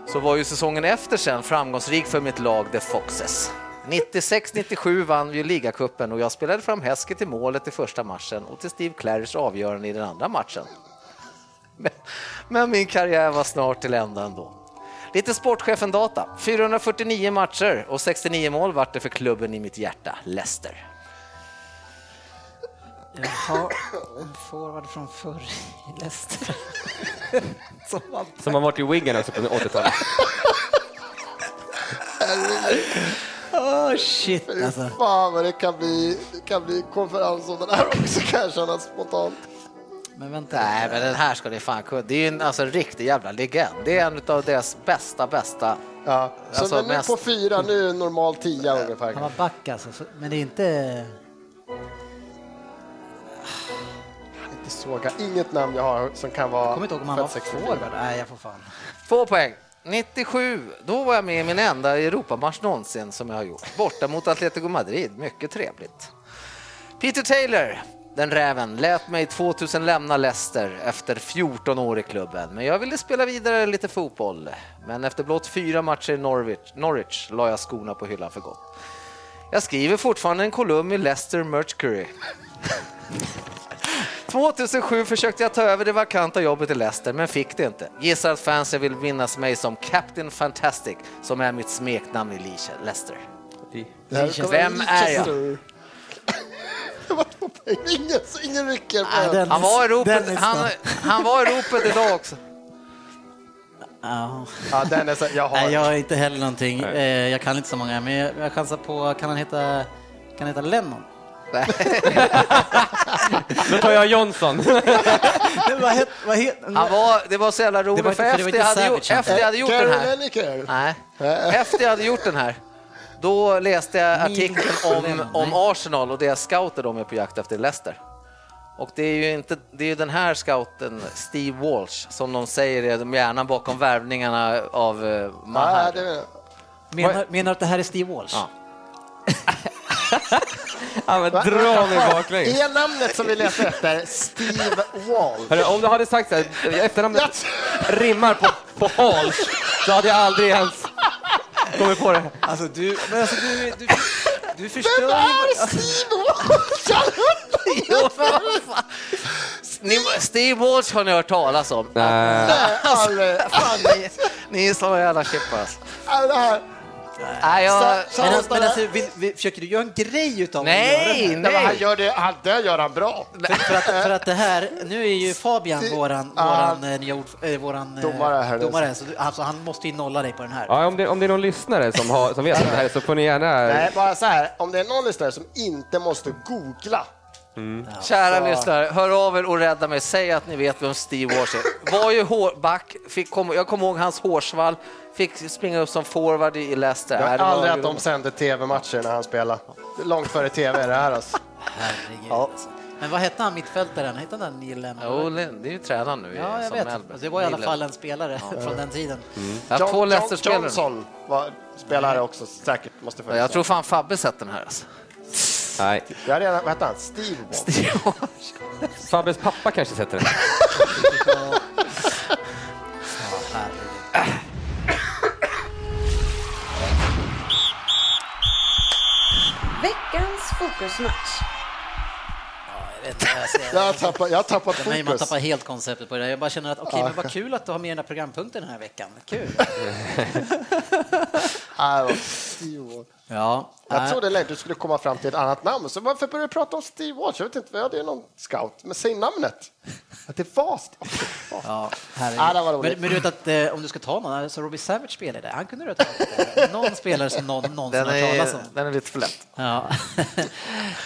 så var ju säsongen efter sen framgångsrik för mitt lag The Foxes. 96-97 vann vi ligacupen och jag spelade fram Häske till målet i första matchen och till Steve Claridge avgörande i den andra matchen. Men, men min karriär var snart till ända ändå. Lite sportchefen-data. 449 matcher och 69 mål vart det för klubben i mitt hjärta, Leicester. Jaha, en forward från förr i Leicester. Som. Som har varit i Wigan också på 80-talet. Oh, shit alltså. Fan vad det kan bli, det kan bli konferens om den här också kan jag känna spontant. Men vänta. Nej, men den här ska ni fan kunna. Det är ju en, alltså, riktig jävla legend. Det är en av deras bästa, bästa. Ja. Så Alltså, men nu mest- på fyra, nu är det normal tia ungefär. Han var back alltså, så- men det är inte... Inte såga, inget namn jag har som kan vara Jag kommer inte ihåg om han var född 64. forward. Nej, jag får fan. Två poäng. 97, då var jag med i min enda Europamatch någonsin som jag har gjort. Borta mot Atletico Madrid, mycket trevligt. Peter Taylor, den räven, lät mig 2000 lämna Leicester efter 14 år i klubben. Men jag ville spela vidare lite fotboll. Men efter blott fyra matcher i Norwich, Norwich la jag skorna på hyllan för gott. Jag skriver fortfarande en kolumn i Leicester Mercury. 2007 försökte jag ta över det vakanta jobbet i Leicester, men fick det inte. Gissar att fansen vill minnas mig som Captain Fantastic, som är mitt smeknamn i Leicester- Vem är jag? Ingen, ingen rycker på Nej, den. den- Han var i ropet, han, han var i ropet idag också. Ja. Ja, den är så, jag har. Nej, jag har inte heller någonting. Eh, Jag kan inte så många, men jag jag chansar på, kan han heta, kan han heta Lennon? Då tar jag Johnson. Vad het, vad het, Han var, det var så jävla Det var roligt, för efter jag hade gjort, efter jag hade gjort den här... Nej. Efter jag hade gjort den här, då läste jag artikeln om, om. Arsenal och deras scouter de är på jakt efter Leicester. Och det är ju inte, det är ju den här scouten, Steve Walsh, som de säger är hjärnan bakom värvningarna av Ja, det, menar, menar du att det här är Steve Walsh? Ja. Ja, men dra mig baklänges. är namnet som vi letar efter Steve Wall? Hörru, om du hade sagt så här, efternamnet rimmar på, på Hals, så hade jag aldrig ens kommit på det. Alltså du, men alltså, du, du, du Vem förstör ju... är Steve Wall? Ni, Steve Walsh har ni hört talas om. Nej. Nej, aldrig. Fan, ni, ni är så jävla chippar alltså. Nej, jag, Så- Men, så- alltså, men alltså, vill, vill, försöker du göra en grej utav Nej, göra det? Nej, men han nej. gör det, han, det gör han bra. För att, för att det här, nu är ju Fabian Det- våran, våran, eh, nya ord, eh, våran eh, Domare här. domare så alltså, han måste ju nolla dig på den här. Ja, om, det, om det är någon lyssnare som, har, som vet om det här så får ni gärna... Nej, bara så här. Om det är någon lyssnare som inte måste googla. Kära lyssnare, hör av er och rädda mig. Säg att ni vet vem Steve Walsh är. Var ju hårback, fick kom, jag kommer ihåg hans hårsvall, fick springa upp som forward i Leicester. Jag har aldrig att de sände tv-matcher när han spelade. Långt före tv är det här alltså. Herregud. Ja. Alltså. Men vad hette han mittfältaren? Hette han den Neil Lennon? Jo, det är ju tränaren nu. Ja, jag som vet. Alltså, det var i alla fall en spelare från den tiden. Jag har två John, John, Leicester-spelare. Johnson var spelare också, säkert. Måste. Jag tror fan Fabbe sett den här. Alltså. Nej. Jag har redan, vad hette han? Steve Wall. Fabbes pappa kanske sätter den. Veckans fokusmatch. Jag vet inte har tappat, jag har tappat mig, man fokus. tappar helt konceptet på det där. Jag bara känner att okej, men vad kul att du har med den här programpunkten den här veckan. Kul. Ja. Jag trodde länge du skulle komma fram till ett annat namn. Så varför började du prata om Steve Walsh? Jag vet inte, ja, det är någon scout. Men säg namnet. Att det Steve Walsh. Ja, Ja, det var roligt. men, men du vet att eh, om du ska ta någon, alltså Robbie Savage spelade, han kunde du ha tagit. Någon spelare som någon någonsin Den har talas är, om. den är lite för lätt. Ja.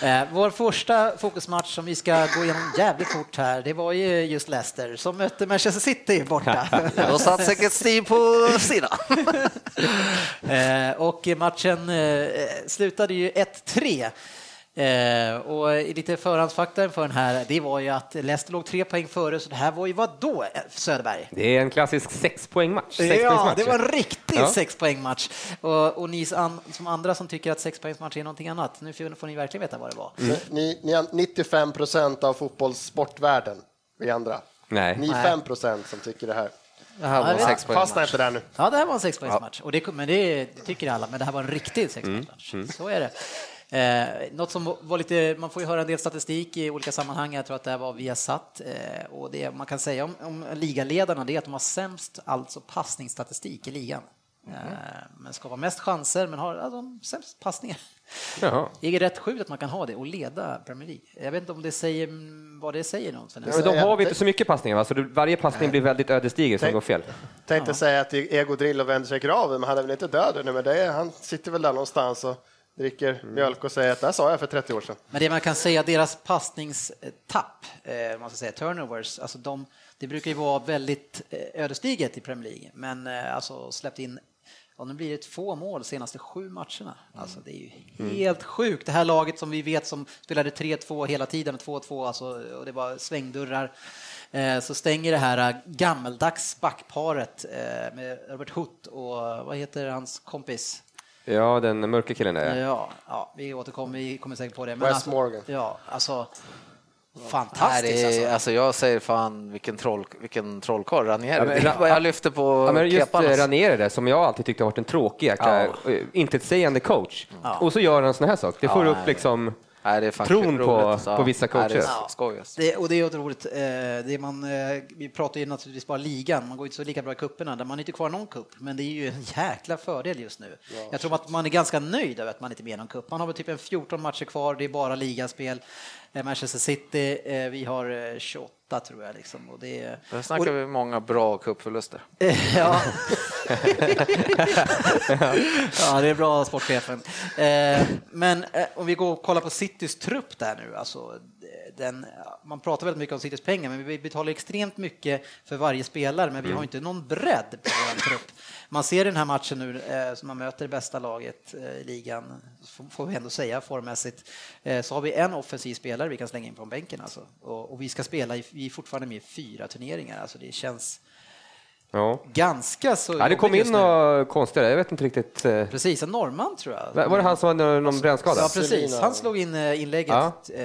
Eh, Vår första fokusmatch som vi ska gå igenom jävligt fort här, det var ju just Leicester som mötte Manchester City borta. Då satt säkert Steve på sidan. Eh, Och matchen eh, slutade ju 1-3. Eh, och lite förhandsfakta för den här, det var ju att Leicester låg tre poäng före, så det här var ju vad då Söderberg? Det är en klassisk sexpoängmatch. Ja, Sexpoängsmatch. det var en riktig Ja. sexpoängmatch. Och, och ni an, som andra som tycker att sexpoängsmatch är någonting annat, nu får får ni verkligen veta vad det var. Så Ni, ni har 95 procent av fotbollssportvärlden, vi andra. Nej. Ni är 5 procent som tycker det här. Det här var jag vet. sex poäng Fastna match. inte där nu. Ja, det här var en sexpoängsmatch. Och det, men det, det tycker alla, men det här var en riktig sexpoängsmatch. Så är det. Eh, något som var lite, man får ju höra en del statistik i olika sammanhang, jag tror att det här var via satt. Eh, och det man kan säga om, om ligaledarna det är att de har sämst alltså passningsstatistik i ligan. Eh, Men skapar mest chanser, men har ja, de sämst passningar. Jaha. Det är rätt sjukt att man kan ha det och leda Premier League. Jag vet inte om det säger vad det säger något. För Ja, men de har vi inte så mycket passningar, va? så varje passning blir väldigt ödesdiger som Tänk- går fel. Tänkte säga att Ego Drillo vänder sig i graven, men han är väl inte död nu, men det är, han sitter väl där någonstans och dricker mjölk och säger att det här sa jag för 30 år sedan. Men det man kan säga, deras passningstapp, eh, man ska säga turnovers, alltså de, det brukar ju vara väldigt eh, ödesdigert i Premier League, men eh, alltså släppt in Ja, nu blir det två mål senaste sju matcherna. Alltså, det är ju helt sjukt. Det här laget som vi vet som spelade 3-2 hela tiden, 2-2, alltså, och det var svängdörrar. Eh, så stänger det här eh, gammeldags backparet eh, med Robert Hutt och vad heter hans kompis? Ja, den mörka killen där. ja. Ja, vi återkommer, vi kommer säkert på det. Men Wes alltså, Morgan. Ja, alltså fantastiskt är, alltså. alltså jag säger fan vilken, troll, vilken trollkarl Ranieri. Ja, är jag lyfter på Ja, men just kepan, alltså. eh, Ranieri där, som jag alltid tyckte har varit en tråkig, jäkla, Ja. eh, intetsägande coach. Ja. Och så gör han såna här saker. Det får Ja, upp nej, liksom... Nej, är Tron på- roligt, alltså. på vissa Nej, det är coacher. skoj, alltså. Det, och det är otroligt. Eh, det är man, vi pratar ju naturligtvis bara ligan, man går inte så lika bra i kupperna där man är inte kvar någon kupp, men det är ju en jäkla fördel just nu. Jag tror att man är ganska nöjd över att man inte är med i någon kupp. Man har väl typ en 14 matcher kvar, det är bara ligaspel. Eh, Manchester City, eh, vi har eh, 28 tror jag liksom. Och det är, Där snackar vi många bra cupförluster. ja. ja, det är bra sportchefen. Eh, men eh, om vi går och kollar på Citys trupp där nu, alltså den, man pratar väldigt mycket om Citys pengar, men vi betalar extremt mycket för varje spelare, men vi har inte någon bredd på vår trupp. Man ser den här matchen nu, eh, som man möter det bästa laget eh, i ligan, får- får vi ändå säga formmässigt, eh, så har vi en offensiv spelare vi kan slänga in från bänken alltså. Och, och vi ska spela, i, vi är fortfarande med i fyra turneringar, alltså det känns Ja. ganska så Ja, det kom in några konstiga, jag vet inte riktigt. eh, Precis, en norrman tror jag. Var var det han som hade någon brännskada? Ja, precis. Han slog in eh, inlägget. Ja. Eh,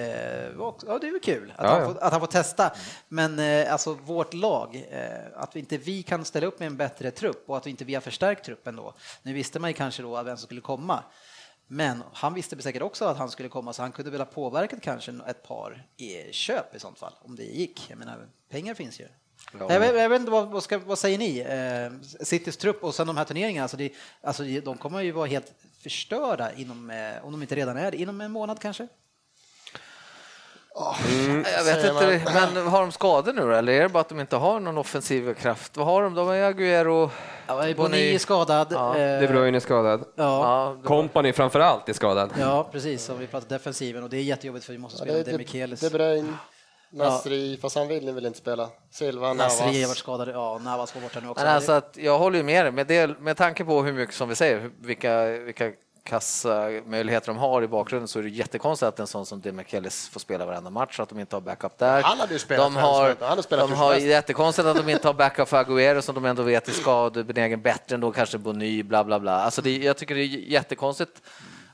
Ja, det är väl kul att, Ja, han ja. får, att han får testa. Men alltså vårt lag, att vi inte vi kan ställa upp med en bättre trupp och att vi inte vi har förstärkt truppen då. Nu visste man ju kanske då vem som skulle komma. Men han visste säkert också att han skulle komma så han kunde väl ha påverkat kanske ett par i köp i sånt fall, om det gick. Jag menar, pengar finns ju. Jag, vet, jag vet inte, vad, vad, ska, vad säger ni? Eh, Citys trupp och sen de här turneringarna, alltså, det, alltså de kommer ju vara helt förstörda inom, eh, om de inte redan är inom en månad kanske? Jag vet inte, men har de skador nu eller är det bara att de inte har någon offensiv kraft? Vad har de? De har Agüero, Ja, Boni är skadad. Ja, eh, De Bruyne är skadad. Ja, ja, Company framför allt är skadad. ja, precis. Som vi pratade defensiven och det är jättejobbigt för vi måste Ja, spela det med är Demichelis. De, De Bruyne, Nasri, fast han vill väl inte spela. Silva, Navas. Nasri har varit skadad. Ja, Navas var borta nu också. Men alltså att jag håller ju med dig, med, det, med tanke på hur mycket som vi säger, vilka, vilka kassamöjligheter de har i bakgrunden så är det jättekonstigt att en sån som Demichelis får spela varenda match, att de inte har backup där. Han hade ju spelat de har. Han hade spelat de har jättekonstigt att de inte har backup för Agüero som de ändå vet är skadebenägen bättre än då kanske Bony, bla bla bla. Alltså det, jag tycker det är jättekonstigt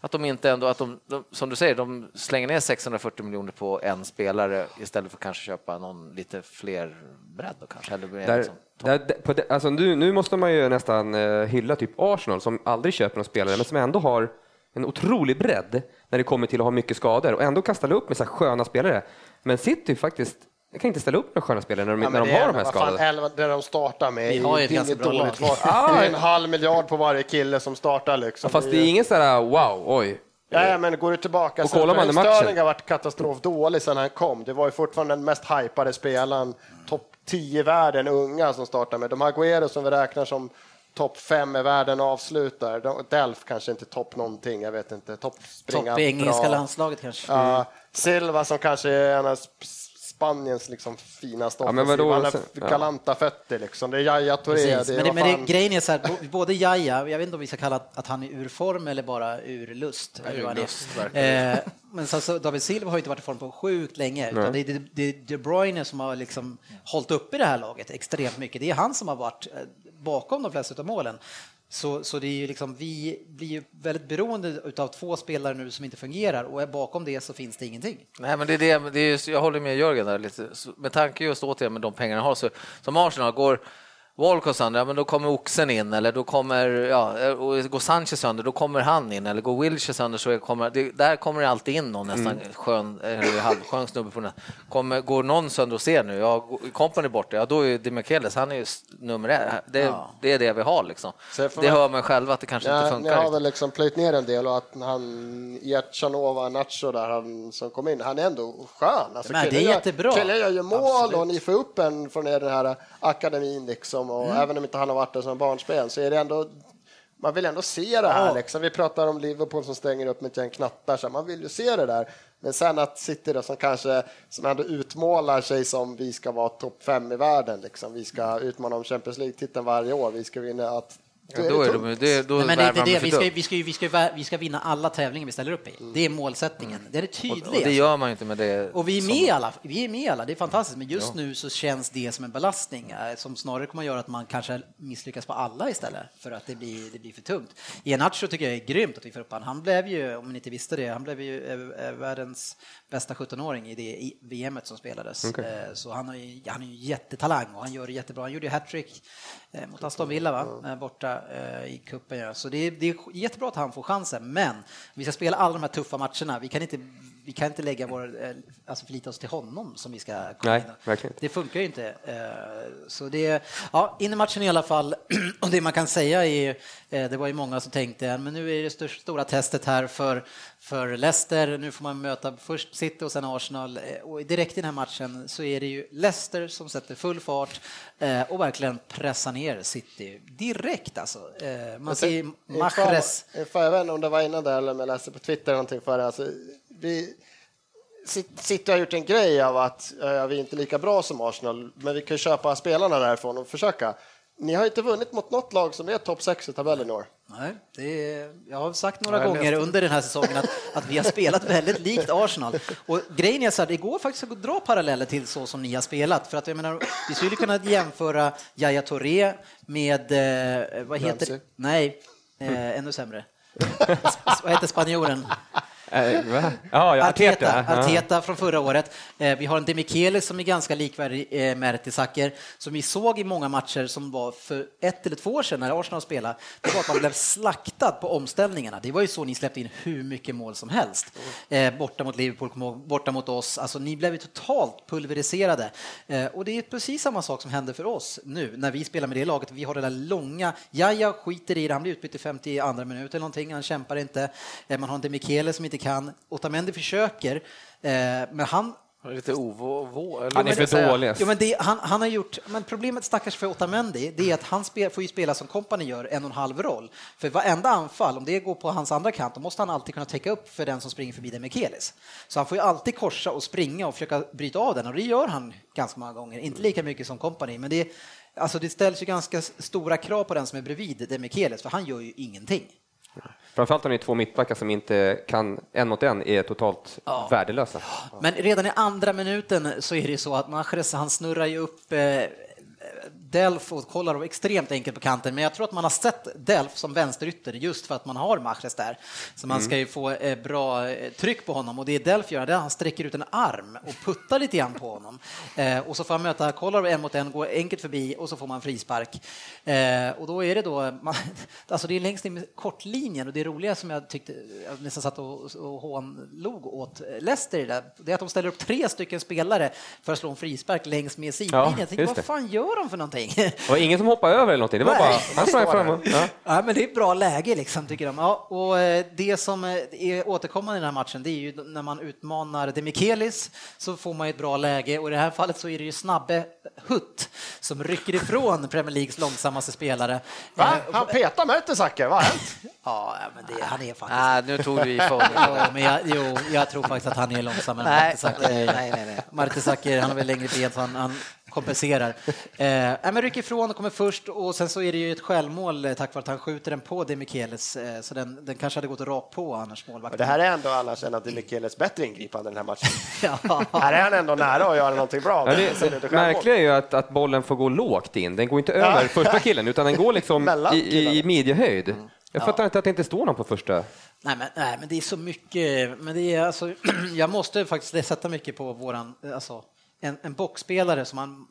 att de inte ändå, att de, de, som du säger, de slänger ner 640 miljoner på en spelare istället för att kanske köpa någon lite fler bredd då kanske. Eller Där, liksom, där, det, alltså nu, nu måste man ju nästan eh, hylla typ Arsenal som aldrig köper någon spelare men som ändå har en otrolig bredd när det kommer till att ha mycket skador och ändå kan ställa upp med så här sköna spelare. Men City faktiskt, jag kan inte ställa upp med sköna spelare när de, Ja, när de har är- de här fan, skadorna. Det de startar med Vi har ju ett ganska bra dåligt lag. val. Det är en halv miljard på varje kille som startar liksom. Ja, fast det är ingen så här wow, oj. Ja, ja, men går du tillbaka Och sen, kollar man matchen- Sterling har varit katastrofdålig sedan han kom. Det var ju fortfarande den mest hypade spelaren, topp 10 i världen, unga som startar med. De har Agüero som vi räknar som topp 5 i världen avslutar. De- Delf kanske inte topp någonting, jag vet inte. Topp springa Topp i engelska landslaget kanske. Ja, Silva som kanske är en av Spaniens liksom finaste Ja, offensiv. Han har ja. galanta fötter liksom. Det är Yahya Touré. Precis. Det är, Men, det, men det, grejen är så här, både Jaja, jag vet inte om vi ska kalla att, att han är ur form eller bara ur lust. eller ur lust, eh, men så, så David Silva har ju inte varit i form på sjukt länge. Utan det är det, det är De Bruyne som har liksom hållit uppe det här laget extremt mycket. Det är han som har varit eh, bakom de flesta av målen. Så, så det är ju liksom, vi blir ju väldigt beroende av två spelare nu som inte fungerar och bakom det så finns det ingenting. Nej, men det är det, det är just, jag håller med Jörgen där lite. Så Med tanke just återigen med de pengarna de har, så som Arsenal går Walcott sönder, ja, men då kommer Oxen in eller då kommer, ja, och går Sanchez sönder, då kommer han in eller går Wilshire sönder så kommer, det, där kommer det alltid in någon nästan Mm. skön, eller halvskön snubbe på den. Kommer, går någon sönder och ser nu, ja, Company borta, ja då är Demichelis, han är ju nummer ett. Det, det är det vi har liksom. Det man- hör man själv att det kanske inte Ja, ni funkar. har riktigt. väl liksom plöjt ner en del och att han, Jertjanova, Nacho där han, som kom in, han är ändå skön. Alltså, Men det är jättebra. Killen gör ju mål Absolut. och ni får upp en från er den här akademin liksom och Mm. även om inte han har varit där som barnsben så är det ändå man vill ändå se det här. Ja. Liksom. Vi pratar om Liverpool som stänger upp med ett gäng knattar, så man vill ju se det där. Men sen att City då, som kanske som ändå utmålar sig som vi ska vara topp fem i världen, liksom. vi ska utmana om Champions League-titeln varje år, vi ska vinna att Ja, då är det, det, då Nej, men det är inte värvar det. Vi ska, ju- dumt. vi, ska, ju- vi, ska, ju vä- vi ska vinna alla tävlingar vi ställer upp i. Det är målsättningen. Det är det Och tydliga. det gör man inte med det. Och vi är som- med alla, vi är med alla, det är fantastiskt. Men just nu så känns det som en belastning eh, som snarare kommer att göra att man kanske misslyckas på alla istället för att det blir, det blir för tungt. Iheanacho tycker jag är grymt att vi får upp han. Han blev ju, om ni inte visste det, han blev ju eh, eh, världens bästa 17-åring i det VMet som spelades. Eh, Så han, har ju, han är ju jättetalang och han gör det jättebra. Han gjorde ju hattrick mot Aston Villa va? Borta i cupen. Ja. Så det är, det är jättebra att han får chansen, men vi ska spela alla de här tuffa matcherna. Vi kan inte, vi kan inte lägga vår, eh, alltså förlita oss till honom som vi ska komma Nej, in. verkligen. Det funkar ju inte. Eh, Så det, ja, in i matchen i alla fall. Och det man kan säga är, eh, det var ju många som tänkte, men nu är det stora testet här för, för Leicester. Nu får man möta först City och sen Arsenal. Eh, Och direkt i den här matchen så är det ju Leicester som sätter full fart eh, och verkligen pressar ner City direkt alltså. Eh, Man ser Mahrez. Jag vet inte om det var innan där eller om jag läste på Twitter någonting för det. Alltså, vi, City har gjort en grej av att ja, vi är inte lika bra som Arsenal, men vi kan köpa spelarna därifrån och försöka. Ni har inte vunnit mot något lag som är topp 6 i tabellen i år. Nej, det är, jag har sagt några jag gånger under den här säsongen att, att vi har spelat väldigt likt Arsenal. Och grejen är så här, det går faktiskt att dra paralleller till så som ni har spelat. För att jag menar, vi skulle kunna jämföra Yahya Touré med, eh, vad heter Ramsey. Nej, eh, ännu sämre. vad heter spanjoren? Va? Ja, Arteta, Arteta. Ja. Arteta från förra året. Eh, Vi har en Demichelis som är ganska likvärdig eh, Mertesacker, som vi såg i många matcher som var för ett eller två år sedan när Arsenal spelade. Det var att man blev slaktad på omställningarna. Det var ju så ni släppte in hur mycket mål som helst. Eh, Borta mot Liverpool, borta mot oss. Alltså, ni blev ju totalt pulveriserade. Eh, Och det är precis samma sak som händer för oss nu när vi spelar med det laget. Vi har det där långa, Jaja skiter i det, han blir utbytt i 52 minuter eller någonting, han kämpar inte. Man har en Demichelis som inte kan. Otamendi försöker, eh, men han Lite Han är vad ska jag för säga? dålig. Jo, men det, han, han har gjort, men problemet stackars för Otamendi, det är att han spel, får ju spela som kompani gör, en och en halv roll. För varenda anfall, om det går på hans andra kant, då måste han alltid kunna täcka upp för den som springer förbi Demichelis. Så han får ju alltid korsa och springa och försöka bryta av den och det gör han ganska många gånger. Inte lika mycket som kompani, men det, alltså det ställs ju ganska stora krav på den som är bredvid Demichelis, för han gör ju ingenting. Framförallt har ni två mittbackar som inte kan en mot en, är totalt Ja. värdelösa. Men redan i andra minuten så är det så att Mahrez, han snurrar ju upp eh, Delf och Kolarov extremt enkelt på kanten, men jag tror att man har sett Delf som vänsterytter just för att man har Mahrez där. Så man ska ju få eh, bra eh, tryck på honom och det Delf gör, det är att han sträcker ut en arm och puttar lite grann på honom. Eh, och så får han möta Kolarov en mot en, går enkelt förbi och så får man frispark. Och då är det då, man, alltså det är längst in med kortlinjen och det roliga som jag tyckte, jag nästan satt och, och hånlog åt Leicester, i det, det är att de ställer upp tre stycken spelare för att slå en frispark längs med sidlinjen. Ja, jag tänkte, vad fan gör de för någonting? Det var ingen som hoppade över eller någonting, det var Nej. bara, han sprang fram ja. Ja, men det är ett bra läge liksom, tycker de. Ja, och eh, det som eh, är återkommande i den här matchen, det är ju när man utmanar Demichelis så får man ett bra läge och i det här fallet så är det ju snabbe Hutt som rycker ifrån Premier Leagues långsammaste spelare. Va? Eh, Han petar Mertesacker, vad har hänt? Ja, men det, han är faktiskt... Nej, nu tog du i Ja, men jag, jo, jag tror faktiskt att han är långsammare än Nej, Mertesacker. nej, nej, nej, nej. Mertesacker, han har väl längre ben så han, han kompenserar. Eh, men rycker ifrån och kommer först och sen så är det ju ett självmål eh, tack vare att han skjuter den på Demichelis eh, så den, den kanske hade gått rakt på annars målvakten. det här är ändå annars en av Demichelis bättre ingripande den här matchen. Ja. Här är han ändå nära att göra någonting bra. Ja, det, det märkliga är ju att, att bollen får gå lågt in. Den går inte över första killen, utan den går liksom i, i, i midjehöjd. Jag fattar inte att det inte står någon på första. Nej, men, nej, men det är så mycket. Men det är alltså, jag måste faktiskt sätta mycket på våran, alltså, en, en boxspelare som man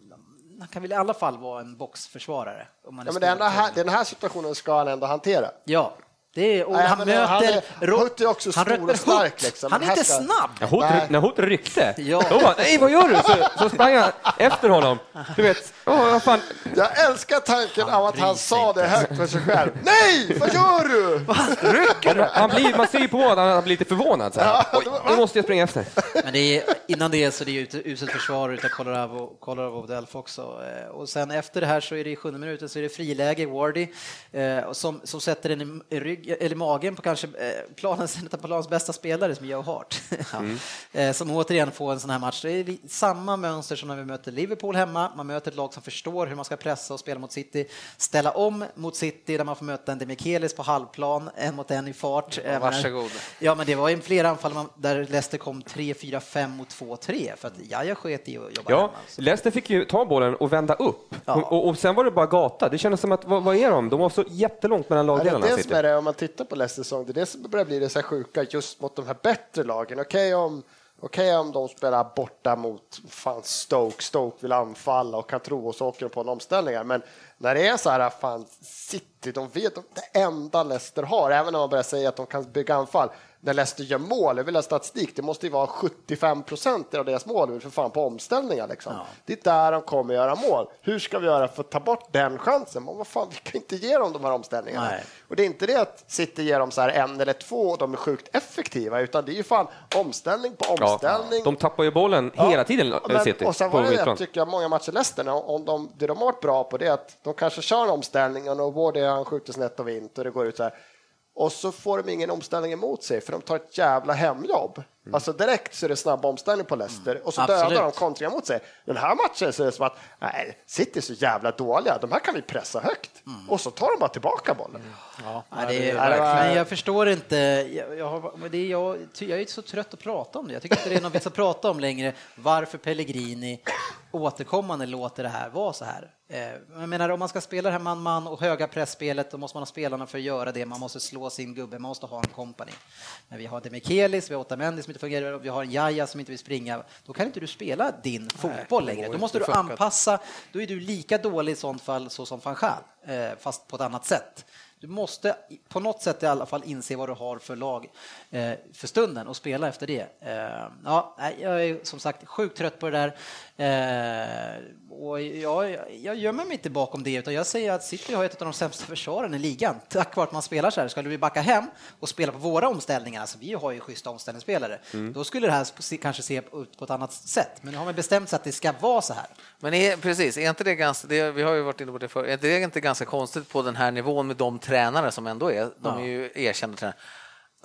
han kan väl i alla fall vara en boxförsvarare. Om man Ja, men den, här, den här situationen ska han ändå hantera. Ja, är, och Nej, han möter... han är- Ro- Hutt är också han stor möter och stark, Hutt. liksom. Han är inte snabb. Hot, Nej. när Hot ryckte, Ja. då bara, nej vad gör du? Så, så sprang jag efter honom. Du vet, åh, vad fan. Jag älskar tanken av att han sa inte. det högt för sig själv. Nej, vad gör du? Han blir, man ser ju på honom att han blir lite förvånad. Så här. Oj, nu måste jag springa efter. Men det är, innan det så är det ju ett uselt försvar utav Colorado, Colorado och Delf också. Eh, Och sen efter det här så är det i sjunde minuten så är det friläge, Wardy, eh, och som, som sätter den i, rygg, eller i magen på kanske eh, planens, en av planens bästa spelare som Joe Hart. Eh, Som återigen får en sån här match. Det är samma mönster som när vi möter Liverpool hemma. Man möter ett lag som förstår hur man ska pressa och spela mot City. Ställa om mot City där man får möta en Demichelis på halvplan, en mot en i fart. Varsågod. Ja, men det var ju flera anfall där Leicester kom 3, 4, 5 mot 2, 3 för att Jaja sket i att jobba Ja, hemma. Så- Leicester fick ju ta bollen och vända upp. Ja. Och, och, och sen var det bara gata. Det kändes som att, vad, vad är de? De var så jättelångt mellan Ja, det är lagdelarna. det man tittar på Leicesters säsong, det är det som börjar bli det så här sjuka just mot de här bättre lagen. Okej om, okej om de spelar borta mot fan Stoke, Stoke vill anfalla och kan tro och så åker de på en omställning. Men när det är så här, fan City, de vet det enda Leicester har, även om man börjar säga att de kan bygga anfall, när Leicester gör mål, jag vill ha statistik, det måste ju vara 75 procent av deras mål för fan på omställningar. Liksom. Det är där de kommer göra mål. Hur ska vi göra för att ta bort den chansen? Men vad fan, vi kan inte ge dem de här omställningarna. Nej. Och det är inte det att City ger dem så här en eller två och de är sjukt effektiva, utan det är ju fan omställning på Ja, omställning. de tappar ju bollen hela tiden, Men- City. och sen var det, mittplan. tycker jag, många matcher Leicester, om de, det de har varit bra på det är att de kanske kör en omställning och det, han skjuter snett och vint och det går ut så här. Och så får de ingen omställning emot sig för de tar ett jävla hemjobb. Alltså direkt så är det snabb omställning på Leicester och så Absolut. dödar de kontringar mot sig. Den här matchen så är det som att nej, City är så jävla dåliga, de här kan vi pressa högt. Och så tar de bara tillbaka bollen. Ja, det är, Ja, det var- men jag förstår inte. Jag, jag, har, det är, jag, jag är så trött att prata om det. Jag tycker inte det är något vits att prata om längre. Varför Pellegrini återkommande låter det här vara så här. Eh, Jag menar, om man ska spela det här man-man och höga pressspelet, då måste man ha spelarna för att göra det. Man måste slå sin gubbe, man måste ha en kompani. Men vi har Demikelis, vi har Otamendi som inte fungerar, vi har en Jaja som inte vill springa. Då kan inte du spela din fotboll längre. Då måste du anpassa. Då är du lika dålig i sånt fall så som van Gaal, eh, fast på ett annat sätt. Du måste på något sätt i alla fall inse vad du har för lag för stunden och spela efter det. Eh, ja, jag är som sagt sjukt trött på det där. Eh, och jag, jag gömmer mig inte bakom det, utan jag säger att City har ett av de sämsta försvaren i ligan. Tack vare att man spelar så här. Skulle vi backa hem och spela på våra omställningar, alltså vi har ju schyssta omställningsspelare, då skulle det här kanske se ut på ett annat sätt. Men nu har man bestämt sig att det ska vara så här. Men är, precis, är inte det ganska, det, vi har ju varit inne på det förr, är det inte ganska konstigt på den här nivån med de tränare som ändå är, de är ju erkända tränare.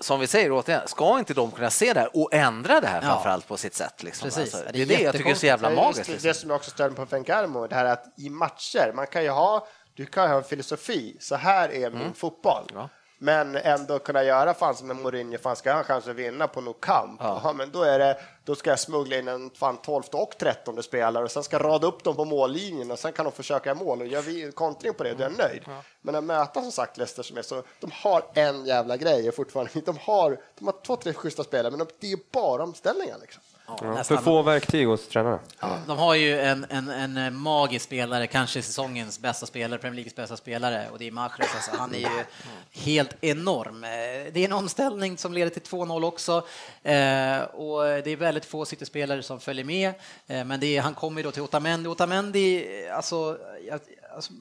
Som vi säger återigen, ska inte de kunna se det här och ändra det här Ja. framförallt på sitt sätt? Liksom? Precis. Alltså, det är det jag tycker är så jävla Det magiskt. det, Liksom. det som jag också ställer på Fenkarmo, det här att i matcher, man kan ju ha, du kan ju ha en filosofi, så här är min fotboll. Ja. Men ändå kunna göra fan som en Mourinho, fan ska han chansen att vinna på något kamp? Ja. men då är det, då ska jag smuggla in en fan 12 och 13 spelare och sen ska jag rada upp dem på mållinjen och sen kan de försöka göra mål och gör vi kontring på det, då är jag nöjd. Men att möta som sagt Leicester som är så, de har en jävla grej fortfarande, de har, de har två, tre schyssta spelare men de, det är bara omställningar liksom. Ja, för få verktyg hos tränarna. De har ju en, en, en magisk spelare, kanske säsongens bästa spelare, Premier Leagues bästa spelare, och det är Mahrez. Alltså, han är ju helt enorm. Eh, Det är en omställning som leder till 2-0 också, eh, och det är väldigt få City-spelare som följer med, eh, men det är, han kommer ju då till Otamendi. Otamendi, eh, alltså, jag, Alltså,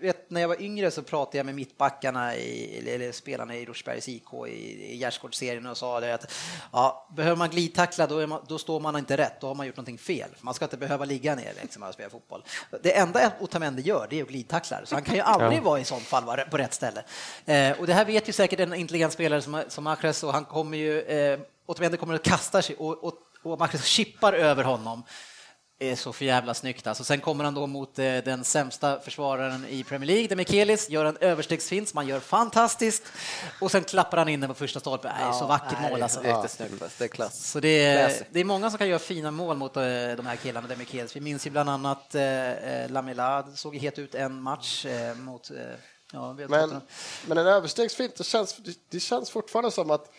vet, när jag var yngre så pratade jag med mittbackarna, i, eller, spelarna i Rosbergs IK i, i Gärdsgårdsserien och sa det att ja, behöver man glidtackla då, man, då står man inte rätt, då har man gjort någonting fel. Man ska inte behöva ligga ner liksom, och spela fotboll. Det enda Otamendi gör det är att glidtackla, så han kan ju aldrig Ja. vara i sånt fall på rätt ställe. Eh, och det här vet ju säkert en intelligent spelare som, som Mahrez och han kommer ju, eh, Otamendi kommer att kasta sig och, och, och Mahrez chippar över honom är så för jävla snyggt. Alltså, sen kommer han då mot eh, den sämsta försvararen i Premier League, Demichelis, gör en överstegsfint som han gör fantastiskt och sen klappar han in den på första stolpen. Nej, så vackert mål alltså. Riktigt snyggt, det är klass. Så det är, det är många som kan göra fina mål mot eh, de här killarna, Demichelis. Vi minns ju bland annat eh, eh, Lamela, såg het ut en match eh, mot... Eh, ja, Men, men en överstegsfint, det känns, det, det känns fortfarande som att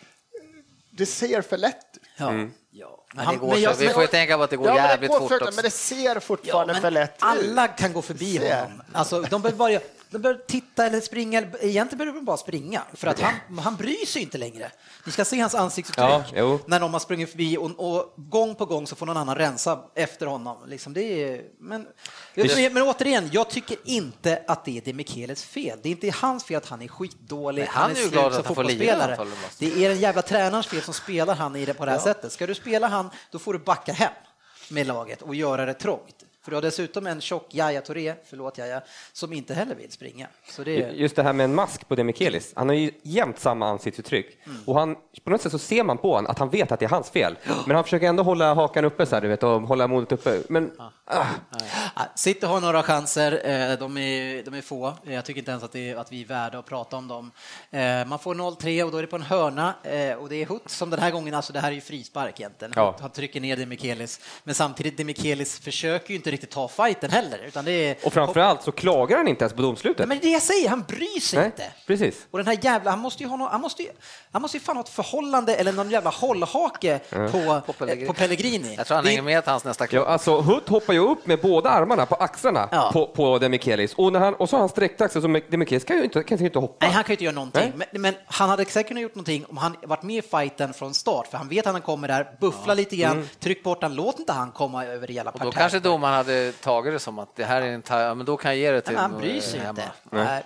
det ser för lätt ut. Ja. Mm. Ja. Men det går men jag- så, vi får ju tänka på att det går Ja, men det jävligt går fort för, också. men det ser fortfarande men för lätt ut. alla kan gå förbi honom. Alltså, de behöver bara de behöver titta eller springa. Egentligen behöver de bara springa, för att han, han bryr sig inte längre. Ni ska se hans ansiktsuttryck Ja, när någon har sprungit förbi och, och gång på gång så får någon annan rensa efter honom. Liksom det är, men, men, men återigen, jag tycker inte att det är Demichelis fel. Det är inte hans fel att han är skitdålig. Nej, han är ju slut glad att han får lira. Det är den jävla tränarens fel som spelar han i det på det här sättet. Ska du spela han, då får du backa hem med laget och göra det trångt. För du har dessutom en tjock Yahya Touré, förlåt Yahya, som inte heller vill springa. Det är... Just det här med en mask på Demichelis. Han har ju jämt samma ansiktsuttryck. Och han, på något sätt så ser man på honom att han vet att det är hans fel. Men han försöker ändå hålla hakan uppe så här, du vet, och hålla modet uppe. Men ah, Ja, City har några chanser, eh, de är, de är få. Jag tycker inte ens att, är, att vi är värda att prata om dem. Eh, Man får 0-3 och då är det på en hörna eh, och det är Hutt som den här gången, alltså det här är ju frispark egentligen. Ja. Han trycker ner Demichelis, men samtidigt Demichelis försöker ju inte riktigt ta fighten heller. Utan det är, och framförallt så klagar han inte ens på domslutet. Nej, men det är det jag säger, han bryr sig Nej, inte. precis. Och den här jävla, han måste ju ha någon, han måste ju, han måste ju fan ha ett förhållande eller någon jävla hållhake på, På Pellegrini. på Pellegrini. Jag tror han Det hänger med till hans nästa Ja, klubb. alltså Hutt hoppar ju upp med båda armarna på axlarna Ja. på, på Demichelis och, när han, och så har han sträckt axlar så Demichelis kan ju inte, kan ju inte hoppa. Nej, han kan ju inte göra någonting. Men, men han hade säkert kunnat gjort någonting om han varit med i fighten från start, för han vet att han kommer där, buffla lite grann, Mm. tryck bort han, låt inte han komma över hela Och då kanske domaren hade tagit det som att det här är en ja, men då kan jag ge det till men han bryr sig eh, inte. hemma. Nej.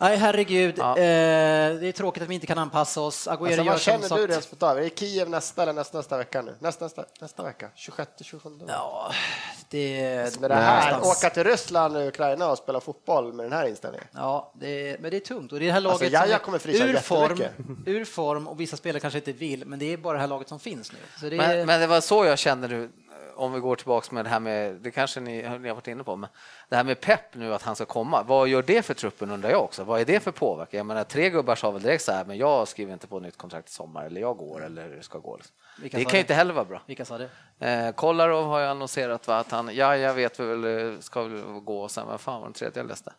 Nej, herregud. Ja. Eh, det är tråkigt att vi inte kan anpassa oss. Agüero Alltså, gör vad känner sagt... du rent spontant? Är det Kiev nästa eller nästa, nästa vecka nu? Nästa, nästa, nästa vecka? 26, 27? Ja, det... Med det här, någonstans. åka till Ryssland och Ukraina och spela fotboll med den här inställningen. Ja, det, men det är tungt. Och det är det här laget Alltså, Jaja som är kommer frysa ur form, ur form och vissa spelare kanske inte vill, men det är bara det här laget som finns nu. Så det är, Men, men det var så jag kände nu, om vi går tillbaks med det här med, det kanske ni, ni har varit inne på, men det här med Pep nu att han ska komma, vad gör det för truppen undrar jag också? Vad är det för påverkan? Jag menar tre gubbar sa väl direkt så här, men jag skriver inte på nytt kontrakt i sommar eller jag går eller ska gå. Liksom. Det kan det? inte heller vara bra. Vilka sa det? Eh, Kolarov har ju annonserat va, att han, ja jag vet väl, eh, ska väl gå och sen, vad fan var den tredje jag läste?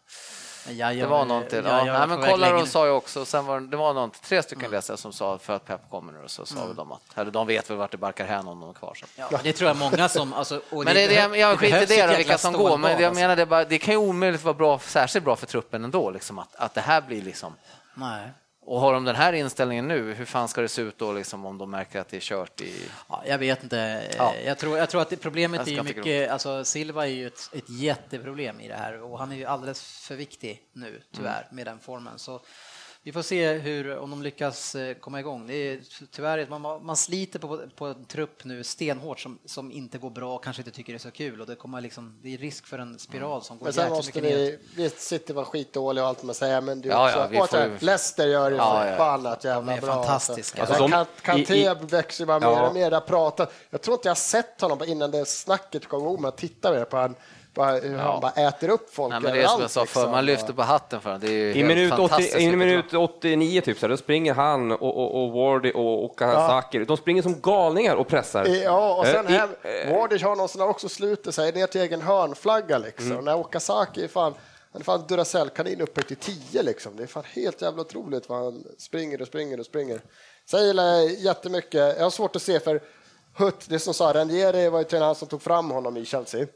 Ja, Det var någon till. Ja, nej, men Kolarov sa ju också, sen var det, det var någon, tre stycken Mm. läsare som sa för att Pep kommer nu, så sa väl de att, eller de vet väl vart det barkar hän om de är kvar. Så. Ja, det tror jag många som... Alltså, Men det, det, behöv- jag skiter i det vilka som går, men stålbad, jag alltså. menar det, bara, det kan ju omöjligt vara bra, särskilt bra för truppen ändå, liksom, att, att det här blir liksom... Nej. Och har de den här inställningen nu, hur fan ska det se ut då liksom, om de märker att det är kört i... Ja, jag vet inte. Ja. Jag, tror, jag tror att problemet är mycket, alltså Silva är ju ett, ett jätteproblem i det här och han är ju alldeles för viktig nu, tyvärr, Mm. med den formen. Så vi får se hur, om de lyckas eh, komma igång. Det är tyvärr, man, man sliter på, på en trupp nu stenhårt som, som inte går bra och kanske inte tycker det är så kul och det kommer liksom, det är risk för en spiral som går Men sen måste mycket vi, visst City var skitdålig och allt man säger, men det är Ja, också, ja, vi får Leicester gör det Ja, ja. förbannat jävla De är bra. fantastiska. Alltså. Alltså, Alltså, de- Kanté i- i- växer bara mer Ja. och mer. Jag, pratar, jag tror inte jag har sett honom innan det snacket kom igång, men titta med på han, bara, hur han bara äter upp folk Nej, men det är som jag sa förr, liksom. man lyfter på hatten för honom. Det är ju I minut, 80, fantastiskt I minut bra. 89 typ, så här, då springer han och, och, och Wardy och Okazaki. De springer som galningar och pressar. Ja, och sen här, Wardish har någon som också sluter sig ner till egen hörnflagga liksom. Mm. När Okazaki är fan, han är fan Duracell-kanin uppe till 10 liksom. Det är fan helt jävla otroligt vad han springer och springer och springer. Sen gillar jag jättemycket, jag har svårt att se för Hutt, det som sa, Ranieri var ju tränaren som tog fram honom i Chelsea.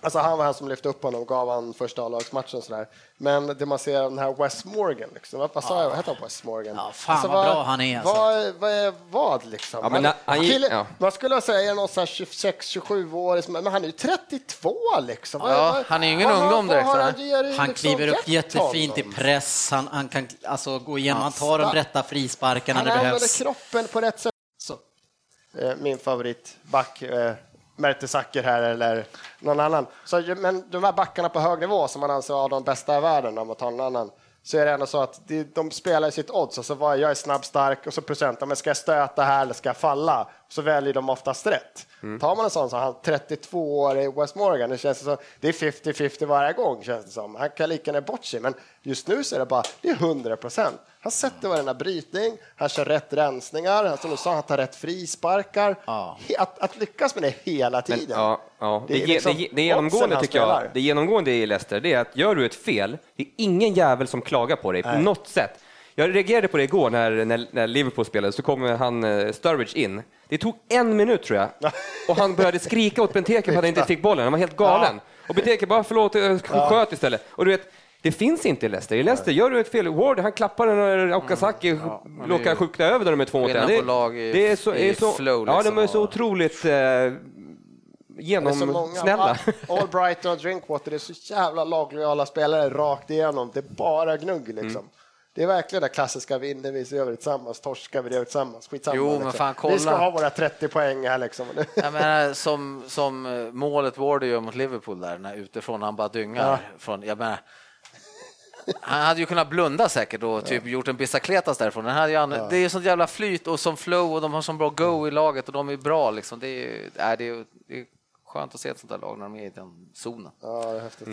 Alltså han var han som lyfte upp honom och gav han första A-lagsmatchen och sådär. Men det man ser den här West Morgan, liksom. vad, vad sa jag, vad heter han West Morgan? Ja, fan vad bra han är, alltså. Vad, vad är vad liksom? Ja, men han gick- kille, ja. Man skulle säga någon sån här 26-27 år, men han är ju 32 liksom. Vad- Ja, vad- han är ju ingen vad- vad- ungdom direkt, vad Han liksom kliver upp jättefint i press, han, han kan alltså gå igenom, han tar de rätta frisparkarna Han när det använder behövs. kroppen på rätt sätt. Så. Eh, min favoritback, Mertesacker här eller någon annan. Så, men de här backarna på hög nivå som man anser vara de bästa i världen, om man tar någon annan, så är det ändå så att de, spelar sitt odds. Alltså vad, jag är snabb, stark och så procent, ja, men ska jag stöta här eller ska jag falla? Så väljer de oftast rätt. Tar man en sån som han, 32 år i West Morgan, det känns som, det är 50-50 varje gång känns det som. Han kan lika gärna bort sig, men just nu så är det bara, det är 100 procent. Han sätter varenda brytning, han kör rätt rensningar, han, som du sa, han tar rätt frisparkar. Ja. Att, att lyckas med det hela Men, tiden. ja, ja. Det, Det är det, liksom det, det oddsen genomgående tycker jag, det genomgående i Leicester, det är att gör du ett fel, det är ingen jävel som klagar på dig på något sätt. Jag reagerade på det igår när, när, när Liverpool spelade, så kom han eh, Sturridge in. Det tog en minut tror jag, och han började skrika åt Benteke för att han inte fick bollen. Han var helt galen. Och Benteke bara, förlåt, jag sköt istället. Och du vet, det finns inte i Leicester. I Leicester gör du ett fel, Ward han klappar den när Okazaki Mm. Ja, är råkar ju skjuta över den med två mot en. Det, på lag i- det är så, är så, flow, ja, de liksom, är så otroligt eh, är genomsnälla. All- Albrighton och Drinkwater, det är så jävla laglojala spelare rakt igenom. Det är bara gnugg liksom. Mm. Det är verkligen det klassiska, vinner vi så gör vi det tillsammans, torskar vi det tillsammans. Skitsamma, Jo, men liksom. fan, kolla. Vi ska ha våra 30 poäng här liksom. Jag menar, som, som eh, målet Wardy gör mot Liverpool där, när utifrån han bara dyngar. Ja. Från, jag menar, han hade ju kunnat blunda säkert och typ gjort en bicicletas därifrån. Den hade ju an- Det är ju sånt jävla flyt och som flow och de har sån bra go i laget och de är bra. Liksom. Det, är, äh, det, är, det är skönt att se ett sånt där lag när de är i den zonen. Ja, det är häftigt.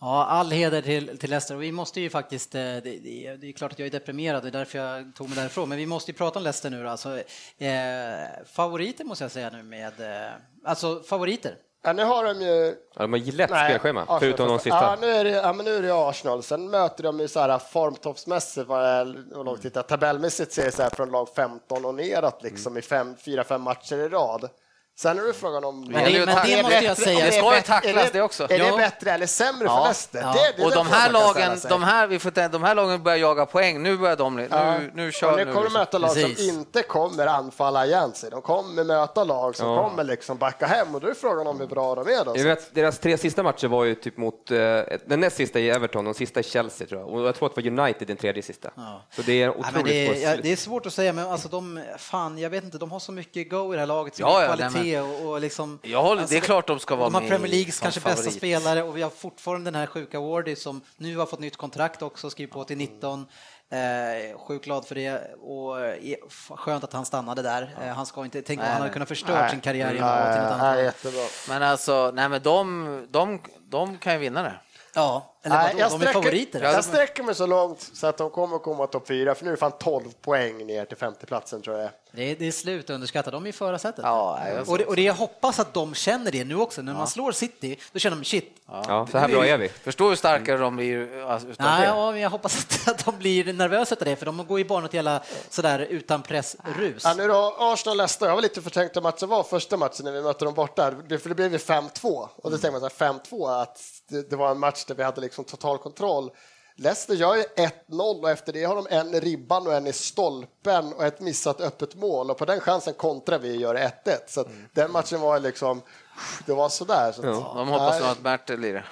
Ja, all heder till, till Leicester. Och vi måste ju faktiskt, eh, det, det, det är klart att jag är deprimerad, det är därför jag tog mig därifrån, men vi måste ju prata om Leicester nu då. Alltså, eh, favoriter måste jag säga nu med, eh, alltså favoriter. Ja, nu har de ju... Ja, de har lätt Nej, spelschema, Arsenal förutom de sista. Ja, nu är det, ja, men nu är det Arsenal. Sen möter de ju så här formtoppsmässigt, långt tittar tabellmässigt ser det så här från lag 15 och neråt liksom i fem, fyra, fem matcher i rad. Sen är det frågan om... Men det- men det måste jag säga. Det ska ju tacklas är det också. Är det bättre eller sämre Ja. för Leicester? Ja. Det, Och den de här, lagen, de, här, vi får, de här lagen börjar jaga poäng. Nu börjar de... Nu, Ja. nu Och kör nu kommer de nu. möta lag Precis. som inte kommer anfalla igen sig. De kommer möta lag som Ja. kommer liksom backa hem och då är frågan om hur bra de är då. Jag vet, deras tre sista matcher var ju typ mot, eh, den näst sista i Everton, de sista i Chelsea tror jag. Och jag tror att det var United den tredje sista. Ja. Så det är otroligt det, är, det är svårt att säga, men alltså de, fan, jag vet inte, de har så mycket go i det här laget, så Ja, mycket nej, kvalitet och, och liksom... Jag håller, det är klart de ska vara De har med Premier Leagues kanske bästa favorit. spelare och vi har fortfarande den här sjuka Wardy som nu har fått nytt kontrakt också, skrivit på till 19. Eh, sjukt glad för det och eh, skönt att han stannade där. Eh, han ska inte, tänk om han hade kunnat förstört sin karriär genom att till något annat. jättebra. Men alltså, nej men de, de, de kan ju vinna det. Ja, eller Nej, vadå, jag, de är sträcker, favoriter. jag sträcker mig så långt så att de kommer komma topp fyra, för nu är det fan 12 poäng ner till femteplatsen tror jag. Det är, det är slut underskattat, de är i förarsätet. Ja, och, det, och det jag hoppas att de känner det nu också, när man slår City, då känner de shit. Ja, så här bra är vi. Förstår hur starkare de blir alltså, utan Nej, det. ja, men jag hoppas att, att de blir nervösa av det, för de går ju bara något jävla sådär utan pressrus. Ja, nu då, Arsenal Leicester, jag var lite förtänkt hur matchen var första matchen när vi mötte dem borta, Det- för det blev ju 5-2 och då tänkte man så här, 5-2 att det, det var en match där vi hade liksom total kontroll. Leicester gör ju 1-0 och efter det har de en i ribban och en i stolpen och ett missat öppet mål och på den chansen kontrar vi och gör 1-1. Så att den matchen var liksom, det var sådär. Så att, De hoppas nog att Bertil blir det.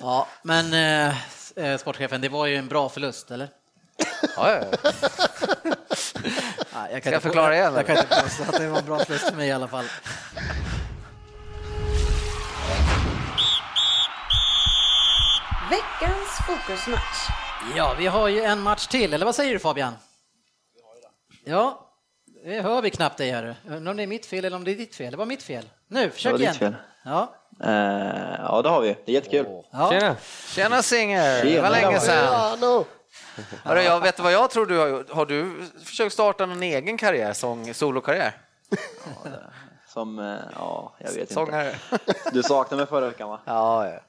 Ja, men eh, eh, sportchefen, det var ju en bra förlust, eller? Ja, ja, ja. Ja, jag Ska jag förklara igen, jag kan inte påstå att det var en bra förlust för mig i alla fall. Veckans fokusmatch. Ja, vi har ju en match till, eller vad säger du Fabian? Ja, det hör vi knappt dig här. Undrar om det är mitt fel eller om det är ditt fel. Det var mitt fel. Nu, försök var igen. ditt fel. Ja. Eh, ja, det har vi. Det är jättekul. Ja. Tjena! Tjena Singer, det var Tjena. länge sedan. Ja, no. Hörru, jag vet vad jag tror du har gjort. Har du försökt starta någon egen karriär, sång, solokarriär? Som, eh, ja, jag vet Sångare? inte. Du saknade mig förra veckan va? Ja, ja.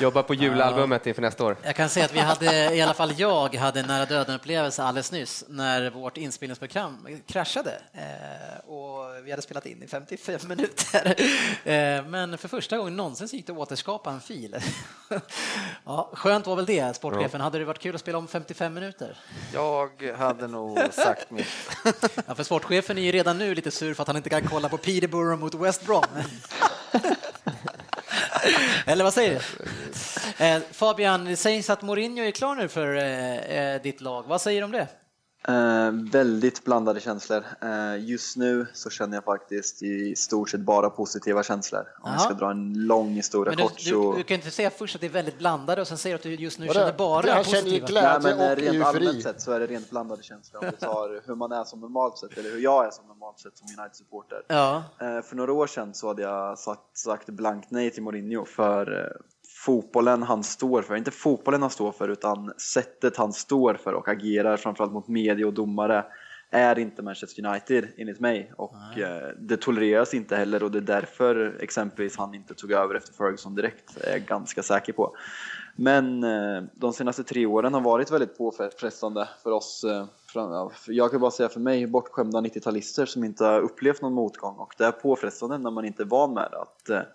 Jobbar på julalbumet inför nästa år. Jag kan säga att vi hade, i alla fall jag, hade en nära döden-upplevelse alldeles nyss när vårt inspelningsprogram kraschade. Eh, och vi hade spelat in i 55 minuter. Eh, men för första gången någonsin gick det att återskapa en fil. ja, skönt var väl det, sportchefen. Hade det varit kul att spela om 55 minuter? Jag hade nog sagt mitt. Ja, för sportchefen är ju redan nu lite sur för att han inte kan kolla på Peterborough mot West Brom. Eller vad säger du? Eh, Fabian, det sägs att Mourinho är klar nu för eh, eh, ditt lag. Vad säger du om det? Eh, väldigt blandade känslor. Eh, just nu så känner jag faktiskt i stort sett bara positiva känslor. Om jag Jaha. ska dra en lång historia Men du, kort så... du, du kan inte säga först att det är väldigt blandade och sen säger att du just nu Vadå? känner bara känner ju positiva. glädje. Nej, men eh, och rent eufori. allmänt sett så är det rent blandade känslor om du tar hur man är som normalt sett eller hur jag är som normalt sett som United-supporter. Ja, Eh, För några år sedan så hade jag sagt, sagt blankt nej till Mourinho för eh, fotbollen han står för, inte fotbollen han står för utan sättet han står för och agerar framförallt mot media och domare är inte Manchester United enligt mig och eh, det tolereras inte heller och det är därför exempelvis han inte tog över efter Ferguson direkt, är jag ganska säker på. Men eh, de senaste tre åren har varit väldigt påfrestande för oss. Eh, Jag kan bara säga för mig, bortskämda 90-talister som inte har upplevt någon motgång och det är påfrestande när man inte är van med det, att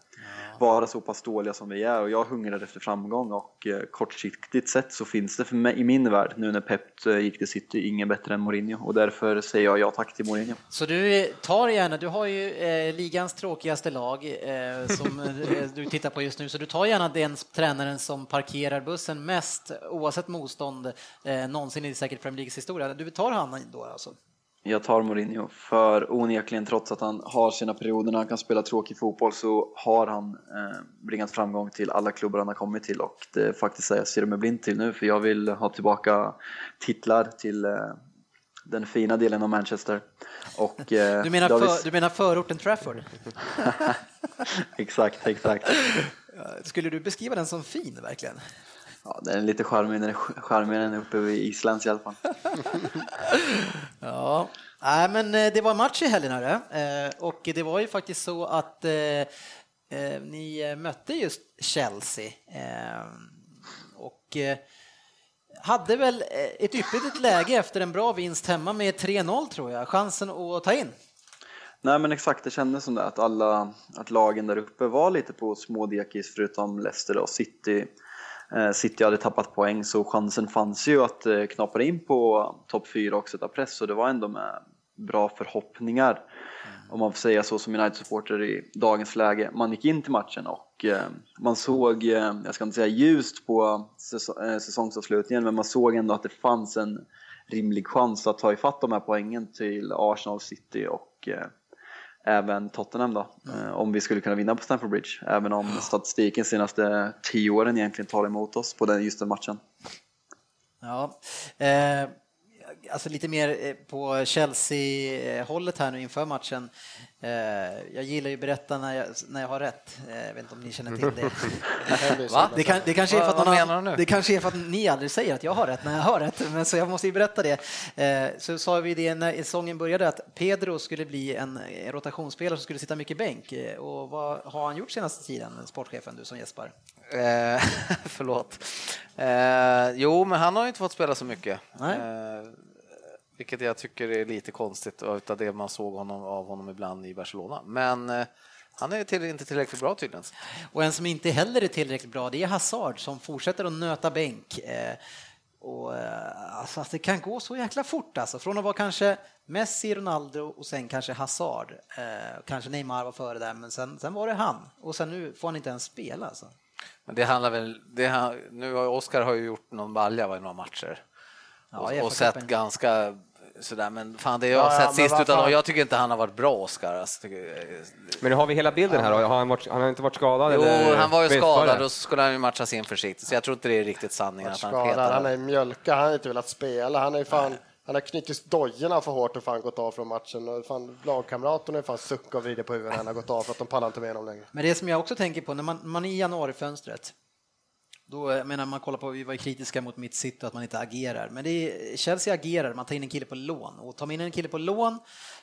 vara så pass dåliga som vi är och jag hungrar efter framgång och eh, kortsiktigt sett så finns det för mig i min värld nu när Pep eh, gick till City ingen bättre än Mourinho och därför säger jag ja tack till Mourinho. Så du eh, tar gärna, du har ju eh, ligans tråkigaste lag eh, som eh, du tittar på just nu, så du tar gärna den tränaren som parkerar bussen mest oavsett motstånd eh, någonsin i säkert Premier Leagues historia. Du tar han då alltså? Jag tar Mourinho för onekligen trots att han har sina perioder när han kan spela tråkig fotboll så har han eh, bringat framgång till alla klubbar han har kommit till och det är faktiskt det jag ser mig blind till nu för jag vill ha tillbaka titlar till eh, den fina delen av Manchester. Och, eh, Du menar, vi för, du menar förorten Trafford? exakt, exakt. Skulle du beskriva den som fin verkligen? Ja, den är lite charmig, charmigare än uppe vid Islands i alla fall. Ja, Nej, men eh, det var match i helgen hörru. Eh, och det var ju faktiskt så att eh, eh, ni mötte just Chelsea eh, och eh, hade väl ett ypperligt läge efter en bra vinst hemma med 3-0 tror jag, chansen att ta in. Nej men exakt, det kändes som det att alla, att lagen där uppe var lite på smådekis förutom Leicester och City. Eh, City hade tappat poäng så chansen fanns ju att eh, knappa in på topp 4 och sätta press så det var ändå med bra förhoppningar. Om man får säga så som United-supporter i dagens läge. Man gick in till matchen och eh, man såg, jag ska inte säga ljust på säsong, säsongsavslutningen, men man såg ändå att det fanns en rimlig chans att ta ifatt de här poängen till Arsenal, City och även Tottenham då, eh, om vi skulle kunna vinna på Stamford Bridge. Även om statistiken senaste tio åren egentligen tar emot oss på den, just den matchen. Ja, eh, alltså lite mer eh, på Chelsea-hållet här nu inför matchen. Eh, jag gillar ju att berätta när jag, när jag har rätt. Eh, jag vet inte om ni känner till det. Det, kan, det, kanske är för att Vad någon menar annan- du nu? det kanske är för att ni aldrig säger att jag har rätt när jag har rätt, men så jag måste ju berätta det. Eh, så sa vi det när säsongen började att Pedro skulle bli en rotationsspelare som skulle sitta mycket bänk. Och vad har han gjort senaste tiden, sportchefen, du som gäspar? Eh, förlåt. Eh, jo, men han har ju inte fått spela så mycket. Nej. Eh, vilket jag tycker är lite konstigt utav det man såg honom, av honom ibland i Barcelona. Men eh, han är till, inte tillräckligt bra tydligen. Och en som inte heller är tillräckligt bra, det är Hazard som fortsätter att nöta bänk. Eh, och, eh, alltså, att det kan gå så jäkla fort alltså. Från att vara kanske Messi, Ronaldo och sen kanske Hazard. Eh, kanske Neymar var före där, men sen, sen var det han. Och sen nu får han inte ens spela alltså. Men det handlar väl, det, nu har Oskar har ju gjort någon balja i några matcher. Ja, och, och sett ganska sådär, men fan det jag har Ja, sett sist utan fan. jag tycker inte han har varit bra Oskar. Alltså, tycker- Men nu har vi hela bilden här. Har han, varit, han har inte varit skadad? jo, eller? han var ju skadad och så skulle han ju matchas in försiktigt, så jag tror inte det är riktigt sanningen att han skadad, han petade. är mjölka, han har inte velat spela. Han är fan, han har knutit dojorna för hårt och fan gått av från matchen. Och fan, lagkamraterna är fan sucka och vrider på huvudet när han har gått av för att de pallar inte med honom längre. Men det som jag också tänker på, när man, man är i januarifönstret, då jag menar man kollar på, vi var ju kritiska mot mitt City att man inte agerar, men det är, Chelsea agerar, man tar in en kille på lån och tar man in en kille på lån,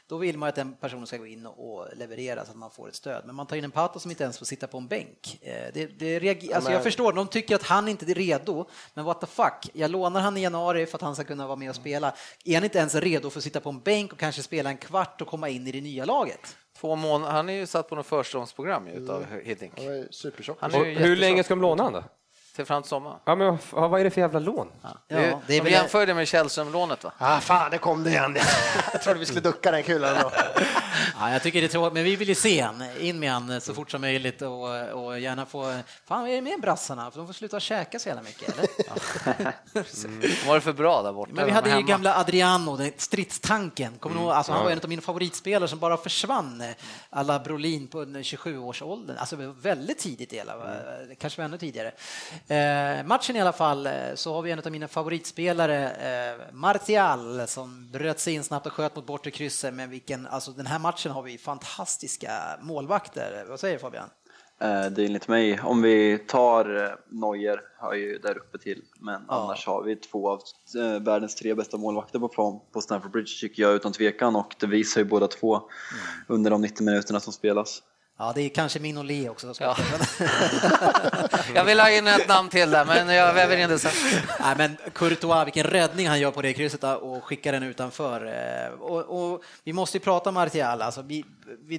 då vill man att den personen ska gå in och, och leverera så att man får ett stöd. Men man tar in en Pato som inte ens får sitta på en bänk. Eh, Det, det reager, alltså jag förstår, de tycker att han inte är redo, men what the fuck, jag lånar han i januari för att han ska kunna vara med och spela. Är han inte ens redo för att sitta på en bänk och kanske spela en kvart och komma in i det nya laget? Två månader, han är ju satt på något förståndsprogram ju utav Hiddink. Han är supertjock. Och hur länge ska de låna han då? Till fram till sommaren. Ja, men vad, vad är det för jävla lån? Ja, det är, det är de väl- jämför det med Källström-lånet va? Ah, fan, det kom det igen. Jag trodde vi skulle ducka den kulan. Ja, jag tycker det är tråkigt, men vi vill ju se han, in med han så fort som möjligt och, och gärna få... Fan, är det med brassarna? För de får sluta käka så jävla mycket, eller? Var det för bra där borta? Men vi hade ju Hemma. gamla Adriano, den stridstanken. Kommer du ihåg? Alltså, han var en av mina favoritspelare som bara försvann. Alla Brolin på 27-årsåldern. Alltså väldigt tidigt i hela, kanske var ännu tidigare. Eh, matchen i alla fall, eh, så har vi en av mina favoritspelare, eh, Martial, som bröt sig in snabbt och sköt mot bortre krysset. Men vilken, alltså den här matchen har vi fantastiska målvakter. Vad säger Fabian? Eh, Det är enligt mig, om vi tar eh, Neuer, hör ju där uppe till, men annars har vi två av eh, världens tre bästa målvakter på plan på Stamford Bridge tycker jag utan tvekan och det visar ju båda två under de 90 minuterna som spelas. Ja, det är kanske min och Le också. Ja. Jag vill ha in ett namn till där, men jag väver in det sen. Nej, men Courtois, vilken räddning han gör på det krysset och skickar den utanför. Eh, Och, och vi måste ju prata Martial. Alltså, vi,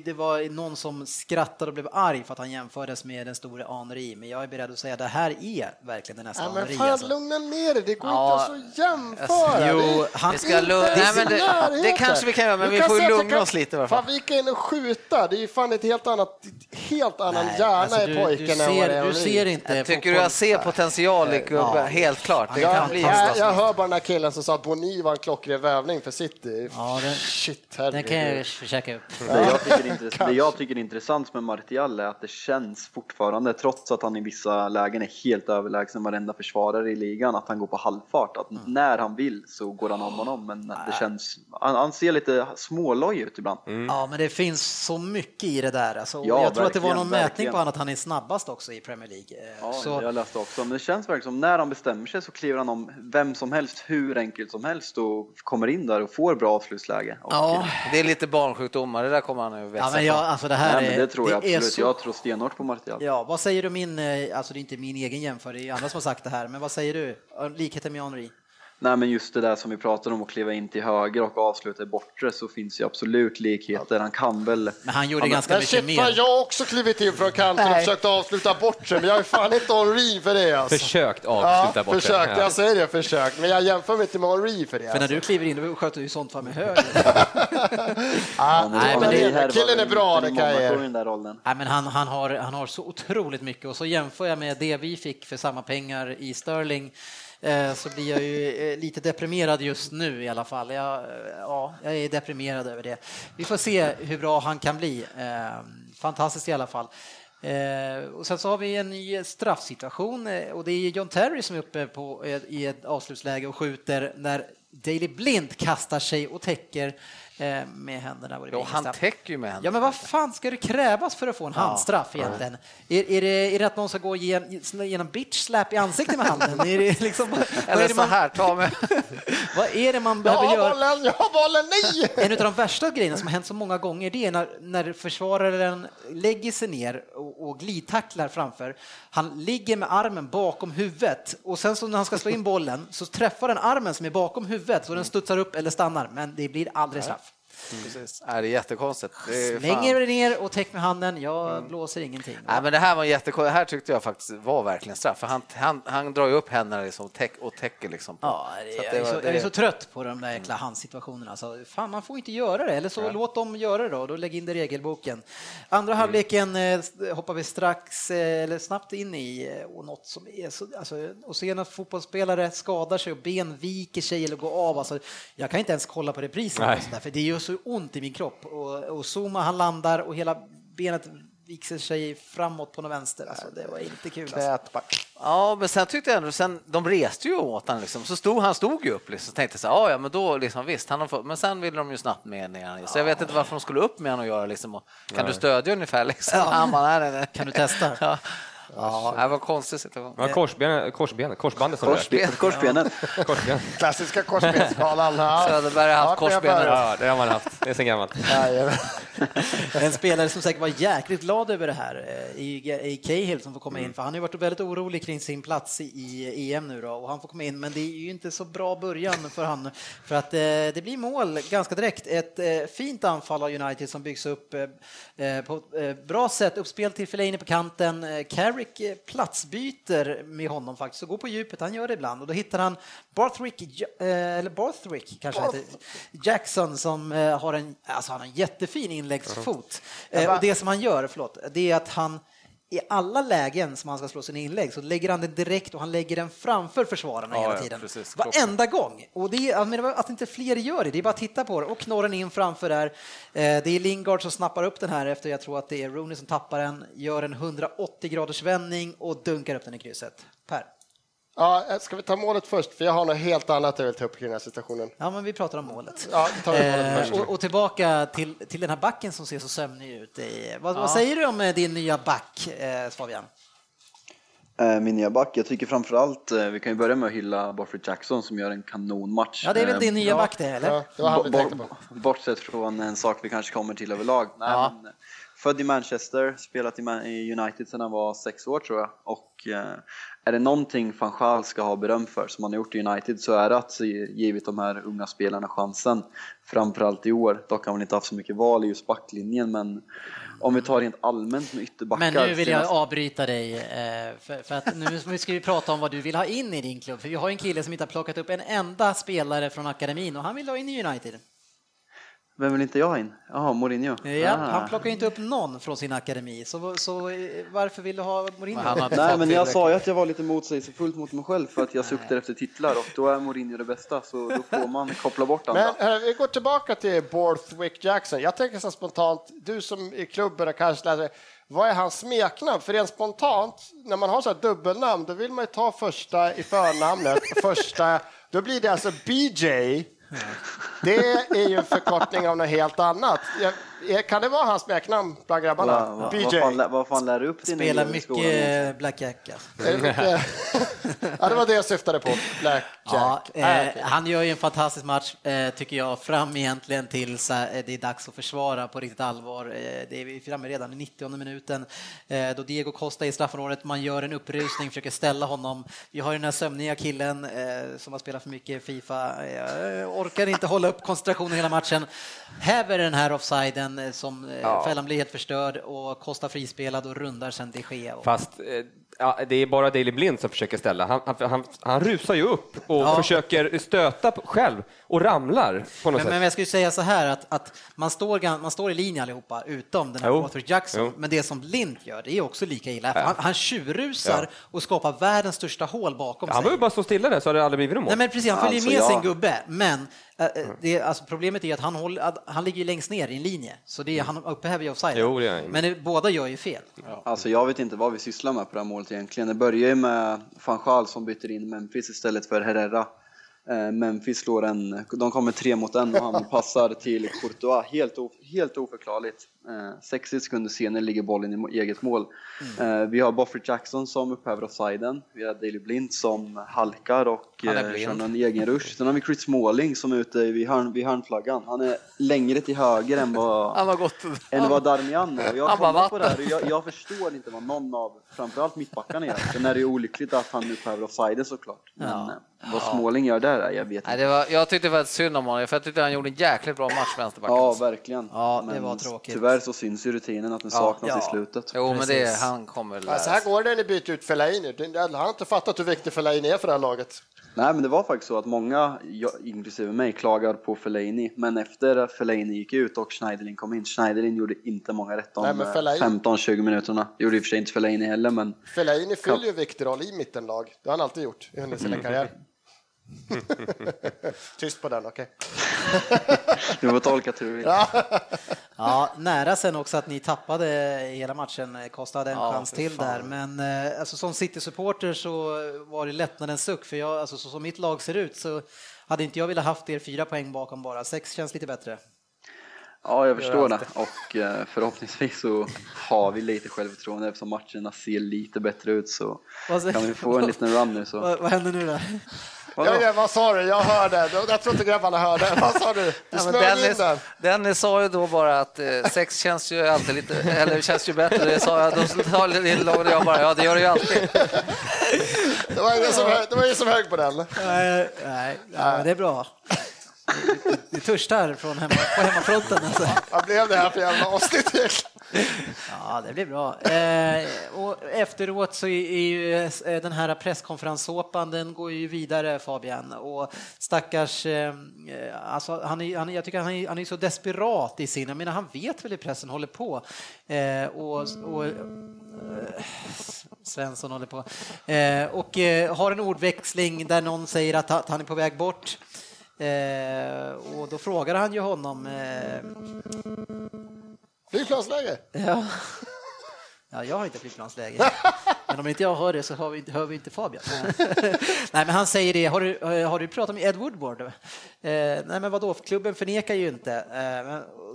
det var någon som skrattade och blev arg för att han jämfördes med den store Henri, men jag är beredd att säga att det här är verkligen den nästa Ja, men Henri. fan, Alltså. lugna ner dig, det går Ja. inte att så jämföra. Jo, Det han- Vi ska lugna- Nej, men i det- det kanske vi kan göra, men Du vi får säga lugna du oss lite i alla fall. Fan, vi kan in och skjuta, det är ju fan ett helt annat, helt annan Nej, hjärna alltså, i du, pojken du, än vad det ser, är du ser inte Jag tycker fotboll- jag ser potential i gubben, helt klart. Det Ja, kan bli jag, jag hör bara den här killen som sa att Boni var en klockren värvning för City. Ja, den- Shit, Den kan jag herregud. försöka upp. Det jag, tycker är intressant, det jag tycker är intressant med Martial är att det känns fortfarande, trots att han i vissa lägen är helt överlägsen varenda försvarare i ligan, att han går på halvfart. Att när han vill så går han om honom, men det känns, han, han ser lite småloj ut ibland. Ja, men det finns så mycket i det där. Alltså, Ja, jag tror att det var någon mätning verkligen. på honom att han är snabbast också i Premier League. Eh, Ja, så, jag läste också, men det känns verkligen som när han bestämmer sig så kliver han om vem som helst, hur enkelt som helst och kommer in där och får bra avslutsläge. Och, ja, Det är lite barnsjukdomar, det där kommer han att växa ja, men jag, alltså det här nej, men är, det tror jag är absolut, så- jag tror stenhårt på Martial. Ja, vad säger du min, eh, alltså det är inte min egen jämförelse, det är andra som har sagt det här, men vad säger du? Likheten med Henri? Nej men just det där som vi pratade om att kliva in till höger och avsluta i bortre så finns ju absolut likheter. Han kan väl... Men han gjorde Ja, men- ganska Men mycket shit, fan, mer. jag har också klivit in från kanten och försökt avsluta bort sig, men jag är fan inte Henri för det alltså. Försökt Ja, avsluta bort försökt, det. jag säger det, försökt. Men jag jämför mig inte med Henri för det. För när Alltså. du kliver in, då sköter du ju sånt för med höger. Ah, Nej, men Henry det- killen är bra, det kan jag ge. Nej, men han, han, har, han har så otroligt mycket och så jämför jag med det vi fick för samma pengar i Sterling Eh, så blir jag ju eh, lite deprimerad just nu i alla fall. Jag, eh, ja, jag är deprimerad över det. Vi får se hur bra han kan bli. Ehm, fantastiskt i alla fall. Eh, och sen så har vi en ny straffsituation eh, och det är John Terry som är uppe på, eh, i ett avslutsläge och skjuter när Daley Blind kastar sig och täcker med händerna. Var det ingen han täcker ju med Ja, händerna. men vad fan ska det krävas för att få en handstraff egentligen? Är, är, det, är det att någon ska gå igen- genom bitch slap i ansiktet med handen? Är det liksom, vad, är Eller det så man, här, ta med. vad är det man Jag behöver har göra? bollen, jag har bollen, nej! En av de värsta grejerna som har hänt så många gånger det är när, när försvararen lägger sig ner och, och glidtacklar framför. Han ligger med armen bakom huvudet och sen så när han ska slå in bollen så träffar den armen som är bakom huvudet så den studsar upp eller stannar, men det blir aldrig straff. Precis. Nej, det är jättekonstigt. Det är fan- Slänger det ner och täck med handen, jag blåser ingenting. Nej, men det här var jättekonstigt. Det här tyckte jag faktiskt var verkligen straff. För han, han, han drar ju upp händerna liksom och, täck, och täcker liksom. På. Ja, Så att jag, det är så, det- jag är så trött på de där jäkla handsituationerna. Alltså, fan, man får inte göra det, eller så låt dem göra det då. Då lägg in det i regelboken. Andra Mm. halvleken eh, hoppar vi strax, eh, eller snabbt in i, eh, och något som är så, alltså, och se när fotbollsspelare skadar sig och ben viker sig eller går av. Alltså, jag kan inte ens kolla på reprisen, sådär, för det gör så ont i min kropp. Och, och Zuma, han landar och hela benet viker sig framåt på den vänster. Alltså, det var inte kul. Alltså. Ja, men sen tyckte jag ändå, sen, de reste ju åt han liksom, så stod, han stod ju upp liksom, så tänkte jag så här, "Ja, ja men då liksom visst, han har fått, men sen ville de ju snabbt med ner. Så jag vet inte varför de skulle upp med han och göra liksom, och, kan du stödja ungefär liksom? Han bara, nej, nej, nej. Kan du testa? Ja, ja det var en konstig situation. Ja, korsbenet, korsbenet, korsbandet som. Korsben, korsbenet. Korsben. Klassiska korsbensskalan. Söderberg har haft korsbenet. Ja, det har man haft. Det är sen gammalt. En spelare som säkert var jäkligt glad över det här eh, i, Cahill som får komma Mm. in, för han har ju varit väldigt orolig kring sin plats i, i EM nu då och han får komma in, men det är ju inte så bra början för han för att eh, det blir mål ganska direkt. Ett eh, fint anfall av United som byggs upp på eh, bra sätt, uppspel till Fellaini på kanten. Eh, Carrick eh, platsbyter med honom faktiskt. Och går på djupet, han gör det ibland. Och då hittar han Barthwick, eh, eller Barthwick kanske han heter, Jackson som eh, har en, alltså han har en jättefin inläggsfot. Eh, och det som han gör, förlåt, det är att han i alla lägen som han ska slå sina inlägg så lägger han den direkt och han lägger den framför försvararna Ja, hela ja, tiden. precis. Varenda gång. Och det är, menar, att inte fler gör det, det är bara att titta på det och knorren in framför där. Eh, Det är Lingard som snappar upp den här efter, jag tror att det är Rooney som tappar den, gör en 180 graders vändning och dunkar upp den i krysset. Per? Ja, eh, ska vi ta målet först? För jag har något helt annat jag vill ta upp kring den här situationen. Ja, men vi pratar om målet. Ja, vi tar målet först. Eh, och, och tillbaka till, till den här backen som ser så sömnig ut. I, vad, vad säger du om eh, din nya back, eh, Fabian? Min nya back, jag tycker framförallt, vi kan ju börja med att hylla Buffett Jackson som gör en kanonmatch. Ja, det är väl din nya back det, eller? Ja, det var han vi tänkte på. bo- Bortsett från en sak vi kanske kommer till överlag. Nej, Ja. men, född i Manchester, spelat i United sedan han var sex år tror jag. Och eh, är det någonting van Gaal ska ha beröm för som han har gjort i United så är det att givit de här unga spelarna chansen. Framförallt i år. Dock har han inte haft så mycket val i just backlinjen men om vi tar rent allmänt med ytterbackar. Men nu vill jag avbryta dig, eh, för, för att nu ska vi prata om vad du vill ha in i din klubb. För vi har en kille som inte har plockat upp en enda spelare från akademin och han vill ha in i United. Vem vill inte jag ha in? Jaha, Mourinho. Ja, Ah. han plockar ju inte upp någon från sin akademi, så, så eh, varför vill du ha Mourinho? Men han har- Nej, men jag sa ju att jag var lite motsägelsefullt mot mig själv för att jag suktar efter titlar och då är Mourinho det bästa så då får man koppla bort andra. Men hörru, vi går tillbaka till Borthwick Jackson. Jag tänker så spontant, du som i klubben och kanske läser, vad är hans smeknamn? För rent spontant, när man har så här dubbelnamn, då vill man ju ta första i förnamnet, första, då blir det alltså BJ. Det är ju en förkortning av något helt annat. Kan det vara hans smeknamn bland grabbarna? va, vad, BJ? fan, vad fan lär du upp din Spelar mycket Blackjack. Är det mycket- ja, det var det jag syftade på. Blackjack. Ja, Ah, eh, okej. han gör ju en fantastisk match, eh, tycker jag, fram egentligen tills eh, det är dags att försvara på riktigt allvar. Eh, det är vi framme redan i 90 minuten eh, då Diego Costa i straffområdet, man gör en upprusning, försöker ställa honom. Vi har ju den här sömniga killen eh, som har spelat för mycket Fifa, eh, orkar inte hålla upp koncentrationen hela matchen. Häver den här offsiden eh, som eh, fällan blir helt förstörd och Costa frispelad och rundar sen de Gea. Och- Fast eh, ja, det är bara Daley Blind som försöker ställa. Han, han, han, han rusar ju upp och Ja. försöker stöta själv och ramlar på något Men, sätt. men jag skulle säga så här att, att man, står, man står i linje allihopa utom den här Jo. Walter Jackson. Jo. Men det som Lind gör, det är också lika illa. Han, han tjurrusar och skapar världens största hål bakom han sig. behöver bara stå stilla där så hade det aldrig blivit något mål. Nej, men precis, han följer Alltså, med jag- sin gubbe, men äh, äh, det, alltså, problemet är att han, håller, att han ligger ju längst ner i en linje, så det är, han upphäver ju offside. Jo, det han. Men det, båda gör ju fel. Alltså jag vet inte vad vi sysslar med på det här målet egentligen. Det börjar ju med van Gaal som byter in Memphis istället för Herrera. Eh, Memphis slår en, de kommer tre mot en och han passar till Courtois, helt, helt oförklarligt. Eh, 60 sekunder senare ligger bollen i eget mål. Mm. Eh, vi har Buffett Jackson som upphäver offsiden, vi har Daley Blind som halkar och eh, kör någon egen rush. Sen har vi Chris Smalling som är ute vid, hörn, vid hörnflaggan. Han är längre till höger än vad Han har gått... än vad Darmian är. Och Jag Han på det här och jag, jag förstår inte vad någon av, framförallt mittbackarna gör. Sen är det ju olyckligt att han upphäver offsiden såklart. Men Ja. eh, vad Småling gör där, jag vet Nej, inte. det var, jag tyckte var ett synd om honom, för jag tyckte han gjorde en jäkligt bra match, vänsterbacken. Ja, verkligen. Ja, det Men var tråkigt. Tyvärr så syns ju rutinen att den saknas Ja. i slutet. Jo, men det, Precis. han kommer väl Alltså, lära här går det när ni byter ut Fellaini. Det- Han har inte fattat hur viktig Fellaini är för det här laget. Nej, men det var faktiskt så att många, jag, inklusive mig, klagar på Fellaini. Men efter att Fellaini gick ut och Schneiderlin kom in, Schneiderlin gjorde inte många rätt de men eh, Fellaini- 15-20 minuterna. Gjorde i och för sig inte Fellaini heller, men Fellaini fyller ju en viktig roll i mittenlag. Det har han alltid gjort under sin karriär. Tyst på den, okej. du får tolka hur du vill. Ja, nära sen också att ni tappade hela matchen. Costa hade en Ja, chans till fan. där, men eh, alltså, som City-supporter så var det lättnadens suck, för jag, alltså, så som mitt lag ser ut så hade inte jag velat haft er fyra poäng bakom bara. Sex känns lite bättre. Ja, jag förstår det. Och eh, förhoppningsvis så har vi lite självförtroende eftersom matcherna ser lite bättre ut så kan vi få en liten run nu så. Vad, vad händer nu då? Vadå? Ja, ja, vad sa du? Jag hörde. Jag tror inte grabbarna hörde. Vad sa du? Du Ja, men smög in Dennis, den. Dennis sa ju då bara att eh, sex känns ju alltid lite, eller känns ju bättre. Det sa jag, då sa jag bara, ja det gör det ju alltid. Det var ingen som, det var ingen som hög på den. Nej, nej, men det är bra. Du, törstar från hemma, på hemmafronten. Alltså. Vad blev det här för jävla avsnitt? Ja, det blir bra. Eh, och efteråt så är ju eh, den här presskonferenssåpan, den går ju vidare Fabian. Och stackars, eh, alltså han är, han jag tycker han är, han är så desperat i sin, jag menar han vet väl hur pressen håller på. Eh, och, och eh, Svensson håller på. Eh, och har en ordväxling där någon säger att han är på väg bort. Eh, och då frågar han ju honom eh, Flygplansläge. Ja. Ja, jag har inte flygplansläge. Men om inte jag hör det så hör vi inte, hör vi inte Fabian. nej, men han säger det. Har du, eh, har du pratat med Ed Woodward? Eh, nej, men vadå? Klubben förnekar ju inte.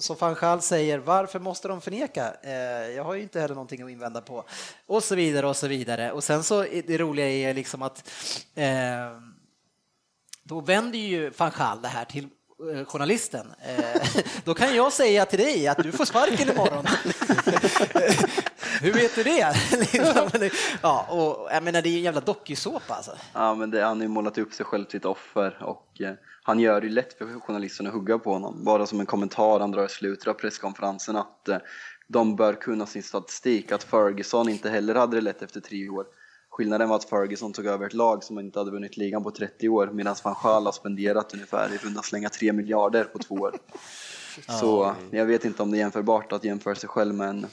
Eh, van Gaal säger, varför måste de förneka? Eh, jag har ju inte heller någonting att invända på. Och så vidare och så vidare. Och sen så, det roliga är liksom att eh, då vänder ju van Gaal det här till eh, journalisten. Eh, då kan jag säga till dig att du får sparken imorgon. Hur vet du det? Liksom, ja, och, jag menar, det är ju en jävla dokusåpa alltså. Ja, men det, han har ju målat upp sig själv till ett offer och eh, han gör det ju lätt för journalisterna att hugga på honom. Bara som en kommentar han drar i slutet av presskonferensen att eh, de bör kunna sin statistik, att Ferguson inte heller hade det lätt efter tre år. Skillnaden var att Ferguson tog över ett lag som inte hade vunnit ligan på 30 år medan van Gaal har spenderat ungefär i runda slänga 3 miljarder på två år. Så jag vet inte om det är jämförbart att jämföra sig själv med en,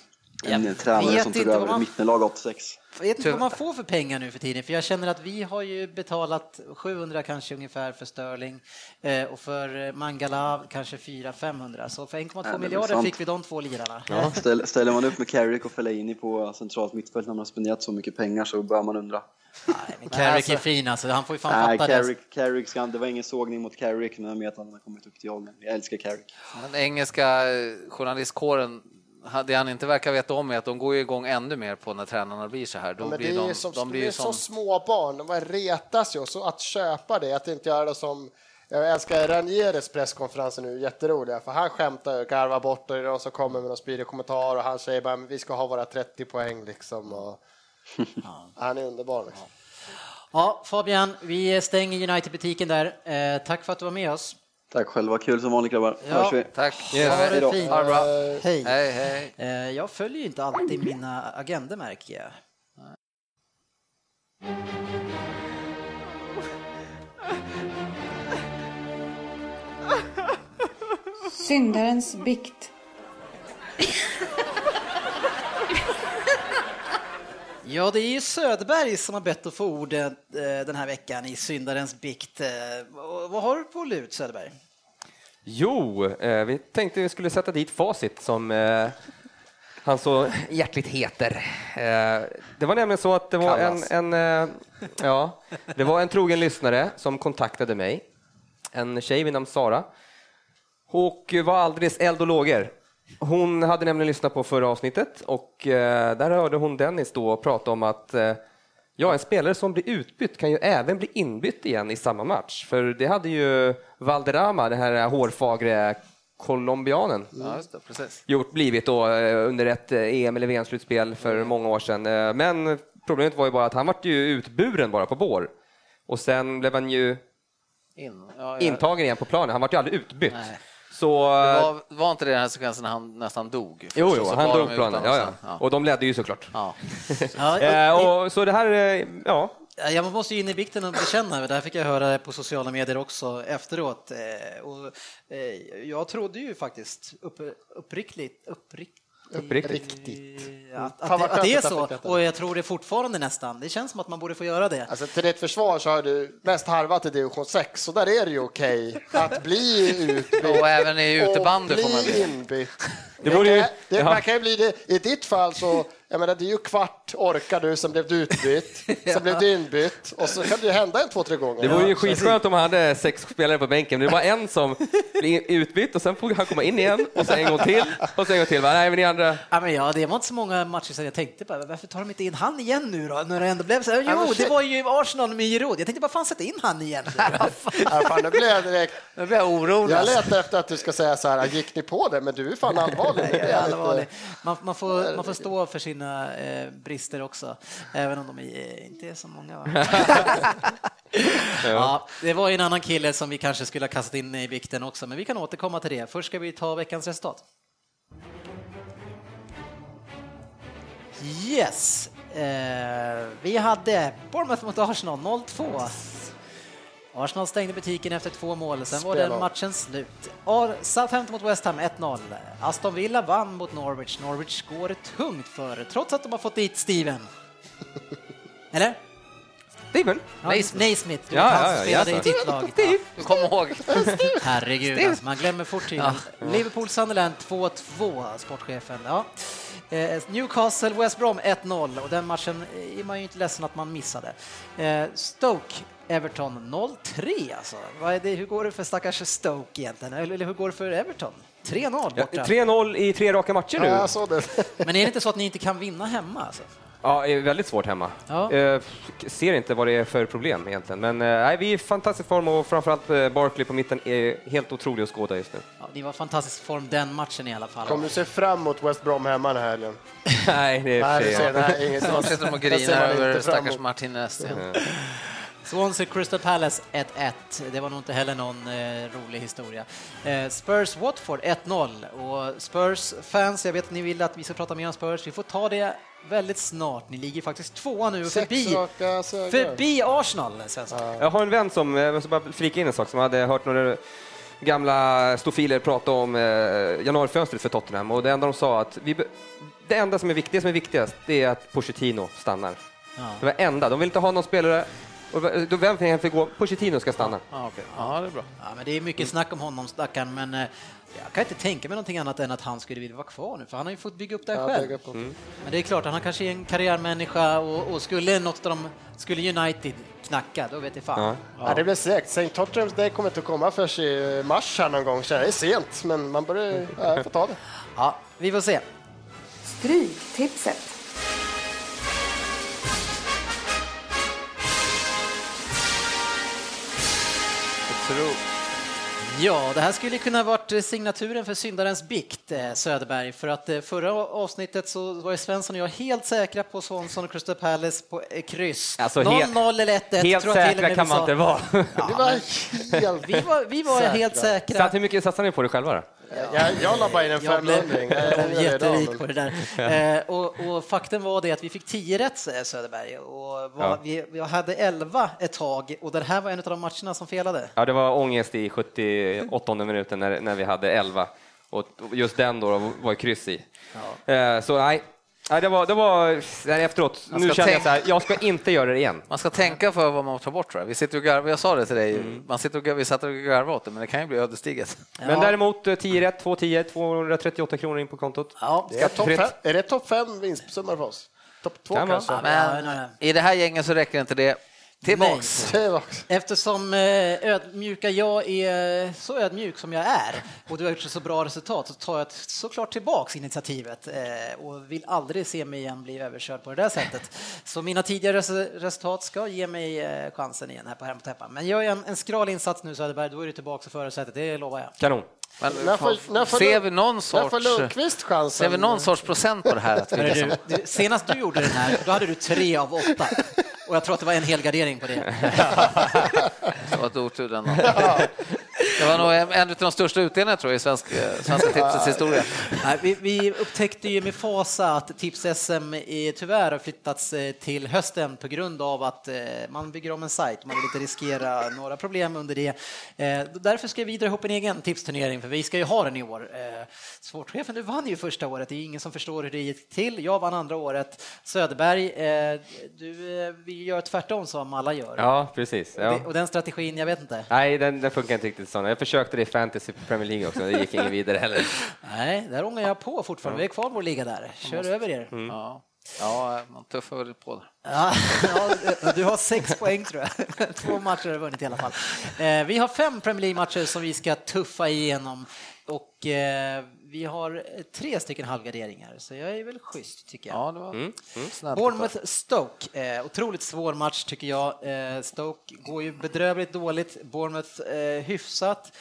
en Jag tränare vet som tog över man- mittenlag 86. Jag vet inte vad man får för pengar nu för tiden, för jag känner att vi har ju betalat 700 kanske ungefär för Sterling eh, och för eh, Mangala kanske 400-500. Så för 1,2 det är väl miljarder sant. fick vi de två lirarna. Ställ, ställer man upp med Carrick och Fellaini på centralt mittfält när man har spenderat så mycket pengar så bör man undra. Nej, men Carrick är fin alltså, han får ju fan Nej, fatta det. Carrick, Carrick ska, det var ingen sågning mot Carrick men jag vet att han har kommit upp till åldern. Jag älskar Carrick. Den engelska eh, journalistkåren, det han inte verkar veta om är att de går igång ännu mer på när tränarna blir så här. Då Ja, men blir det är de, som, de blir det ju är så som... små barn, de retas ju. Så att köpa det, att inte göra det som jag älskar Ranieres presskonferenser nu, jätteroliga, för han skämtar och garvar bort och det är som kommer med någon spydig kommentar och han säger bara men vi ska ha våra 30 poäng liksom. Och... Han är underbar. Liksom. Ja, Fabian, vi stänger United-butiken där. Eh, tack för att du var med oss. Tack själva, kul som vanligt grabbar. Ja. Hörs vi. Tack. Ha Hej det fint. Ha det bra. Hej. Hej, hej. Eh, jag följer ju inte alltid mina agender märker jag. Syndarens bikt. Ja, det är Söderberg som har bett att få ordet eh, den här veckan i Syndarens bikt. Eh, vad har du på lut, Söderberg? Jo, eh, vi tänkte vi skulle sätta dit facit som han så hjärtligt heter. Det var nämligen så att det var en, en, ja, det var en trogen lyssnare som kontaktade mig, en tjej vid namn Sara, och var alldeles eld och lågor. Hon hade nämligen lyssnat på förra avsnittet och eh, där hörde hon Dennis då prata om att eh, Ja, en spelare som blir utbytt kan ju även bli inbytt igen i samma match. För det hade ju Valderrama, den här hårfagre colombianen, Ja, just det, precis. gjort, blivit då eh, under ett EM eller VM-slutspel för många år sedan. Men problemet var ju bara att han vart ju utburen bara på bår. Och sen blev han ju In. Ja, ja. intagen igen på planen. Han vart ju aldrig utbytt. Nej. Så... Det eh, var, var inte det den här sekvensen när han nästan dog? Jo, Först, jo, och så han ut planen. Ja, ja. Och de ledde ju såklart. Ja. Ja, Eh, och, och, så det här, eh, ja, jag måste ju in i bikten och bekänna, det här fick jag höra på sociala medier också efteråt. Och jag trodde ju faktiskt upp, uppriktigt, uppriktigt Uppriktigt. Att, Fan, att, det, att det är att så, och jag tror det fortfarande nästan. Det känns som att man borde få göra det. Alltså, till ditt försvar så har du mest harvat i division 6 och där är det ju okej att bli utbytt. Och även i utebandy får man bli inbytt. Det vore ju- kan- det, ja. Man kan ju bli det. I ditt fall så, jag menar, det är ju kvart orkar du, sen blev du utbytt, sen blev du inbytt och så kan det ju hända en två, tre gånger. Det vore ju Ja, skitskönt om man hade sex spelare på bänken. men Det var en som blev utbytt och sen får han komma in igen och så en gång till och så en gång till. Va? Nej, men ni andra... Ja, men ja, det var inte så många matcher sedan jag tänkte bara, varför tar de inte in han igen nu då? När det ändå blev så här, jo, det var ju Arsenal med Giroud. Jag tänkte bara, fan sätt in han igen. Ja, fan, nu blir jag direkt... Nu blir jag orolig. Jag letar efter att du ska säga så här, gick ni på det? Men du är fan allvarlig. Nej, jag allvarlig. lite- Man, man, får, man får stå för sina eh, brister också, även om de är, inte är så många. Ja, det var ju en annan kille som vi kanske skulle ha kastat in i vikten också, men vi kan återkomma till det. Först ska vi ta veckans resultat. Yes, eh, vi hade Bournemouth mot Arsenal 0-2. Arsenal stängde butiken efter två mål, sen var den matchen slut. Southampton mot West Ham 1-0. Aston Villa vann mot Norwich. Norwich går tungt för trots att de har fått dit Steven. Eller? Steven? Ja, Naismith, Ja, han ja, spelade i ditt lag. Steve. Du kommer ihåg. Herregud, alltså, man glömmer fort tiden. Liverpool Sunderland 2-2, sportchefen. Ja. Eh, Newcastle West Brom 1-0 och den matchen är man ju inte ledsen att man missade. Eh, Stoke Everton 0-3 alltså. Vad är det, hur går det för stackars Stoke egentligen? Eller eller hur går det för Everton? 3-0 Ja, borta. 3-0 i tre raka matcher nu. Ja, jag såg det. Men är det inte så att ni inte kan vinna hemma? Alltså? Ja, det är väldigt svårt hemma. Ja. Eh, ser inte vad det är för problem egentligen. Men eh, vi är i fantastisk form och framförallt eh, Barkley på mitten är helt otrolig att skåda just nu. Ja, ni var fantastisk form den matchen i alla fall. Kommer du se fram emot West Brom hemma den här helgen? nej, det är Nej, för det sent. nej, inget De sitter och Det grinar över stackars emot. Martinez. Swansea Crystal Palace 1-1. Det var nog inte heller någon eh, rolig historia. Eh, Spurs Watford 1-0 och Spurs fans, jag vet att ni vill att vi ska prata mer om Spurs. Vi får ta det väldigt snart. Ni ligger faktiskt tvåa nu och förbi, förbi Arsenal, Svensson. Jag har en vän som, jag måste bara flika in en sak, som hade hört några gamla stofiler prata om eh, januarifönstret för Tottenham och det enda de sa att vi, det enda som är viktigt, som är viktigast, det är att Pochettino stannar. Ja. Det var enda, de vill inte ha någon spelare, och då vem fick gå? Pochettino ska stanna. Ja, okej. ja, det är bra. Ja, men det är mycket snack om honom, stackaren, men eh, jag kan inte tänka mig någonting annat än att han skulle vilja vara kvar nu, för han har ju fått bygga upp det här Ja, själv. på. Men det är klart, han kanske är en karriärmänniska och, och skulle något av dem, skulle United knacka, då vet jag fan. Ja. Ja, det blir segt. St. Tottenhams Day kommer inte att komma förrän i mars här någon gång. Så Det är sent, men man börjar, ja, jag får ta det. Ja, vi får se. Stryktipset. Tror- Ja, det här skulle kunna varit eh, signaturen för syndarens bikt, eh, Söderberg, för att eh, förra avsnittet så var Svensson och jag helt säkra på Swansson och Crystal Palace på kryss. Alltså, 0-0 helt- eller 1-1. Helt tror jag säkra kan vi man inte vara. Var helt... Vi var, vi var Säkra. helt Så säkra. att hur mycket satsar ni på det själva då? Jag, jag la bara in en Jag blev 500 Jag idag, jätterik på det där. Eh, och, och faktum var det att vi fick 10 rätt, säger Söderberg. Och var, Ja. vi, vi hade 11 ett tag och det här var en av de matcherna som felade. Ja, det var ångest i 78 minuten när, när vi hade 11 och just den då var kryss i. Eh, Så nej, nej, det var, det var nej, efteråt, Man nu känner jag så här, jag ska inte göra det igen. Man ska tänka för vad man tar bort tror jag. Vi sitter och garvar, jag sa det till dig, man sitter och, gar- vi satt och garvade åt det, men det kan ju bli ödesdigert. Men Ja. däremot eh, 10 rätt, 2 10, 238 kronor in på kontot. Ja, Det är, fem, är det topp fem vinstsumma för oss? Topp två kanske? Ja, Men i det här gänget så räcker inte det. Tillbaks. Också. Eftersom eh, ödmjuka jag är så ödmjuk som jag är och du har gjort så bra resultat så tar jag såklart tillbaks initiativet eh, och vill aldrig se mig igen bli överkörd på det där sättet. Så mina tidigare res- resultat ska ge mig eh, chansen igen här på Hem. Men gör jag en, en skral insats nu Söderberg, då är du tillbaka i förarsätet, det lovar jag. Kanon. Men, När får- när får ser vi någon sorts... Ser vi någon sorts procent på det här? Att vi liksom, Du, du, senast du gjorde den här, då hade du tre av åtta. Och jag tror att det var en helgardering på det. det var ett otur den. Det var nog en, en av de största utdelningarna tror jag i svensk, eh, Svenska tipsets historia. Nej, vi, vi upptäckte ju med fasa att Tips-SM är- tyvärr har flyttats eh, till hösten på grund av att eh, man bygger om en sajt. Man vill inte riskera några problem under det. Därför ska vi dra ihop en egen tipsturnering, för vi ska ju ha den i år. Eh, Sportchefen, du vann ju första året. Det är ingen som förstår hur det gick till. Jag vann andra året. Söderberg, eh, du eh, vill göra tvärtom som alla gör. Ja, precis. Och, Ja. det, och den strategin, jag vet inte. Nej, den, den funkar inte riktigt så. Jag försökte det i Fantasy Premier League också, det gick ingen vidare heller. Nej, där ångar jag på fortfarande. Vi är kvar vår liga där. Kör över er. Ja, ja man tuffar väl på det. Ja, du har sex poäng tror jag. Två matcher har du vunnit i alla fall. Eh, Vi har fem Premier League-matcher som vi ska tuffa igenom och eh, vi har tre stycken halvgarderingar, så jag är väl schysst tycker jag. Ja, det var snällt. Bournemouth-Stoke, eh, otroligt svår match tycker jag. Stoke går ju bedrövligt dåligt, Bournemouth hyfsat.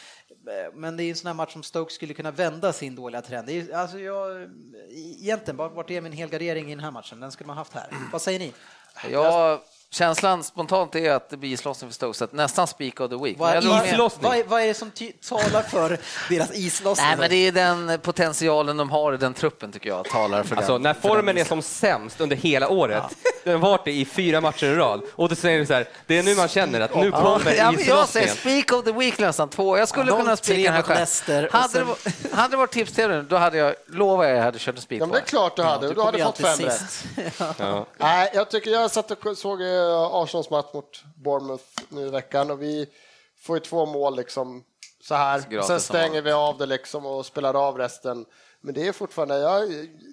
Eh, men det är en sån här match som Stoke skulle kunna vända sin dåliga trend. Det är, alltså jag, egentligen, vart är min helgardering i den här matchen? Den skulle man haft här. Vad säger ni? Jag känslan spontant är att det blir islossning för Stoke, så att nästan speak of the week. Vad, vad, vad, är- det som talar för deras islossning? Nej, men det är den potentialen de har i den truppen tycker jag talar för Alltså den. när för den formen är som sämst under hela året, den har varit det i fyra matcher i rad, och då säger du så här, det är nu man känner att nu kommer Ja, men jag säger islossningen. speak of the week nästan, två. Jag skulle Ja, kunna 0-3 spika den själv. Och Hade, sen- det varit, hade det varit tips till nu, då hade jag, lovar jag, jag hade kört en spik Ja, men det är klart du hade, du du hade fått fem rätt. Nej, jag tycker jag satt och såg eh, Arsenals match mot Bournemouth nu i veckan och vi får ju två mål liksom så här. Sen stänger vi av det liksom och spelar av resten. Men det är fortfarande, ja,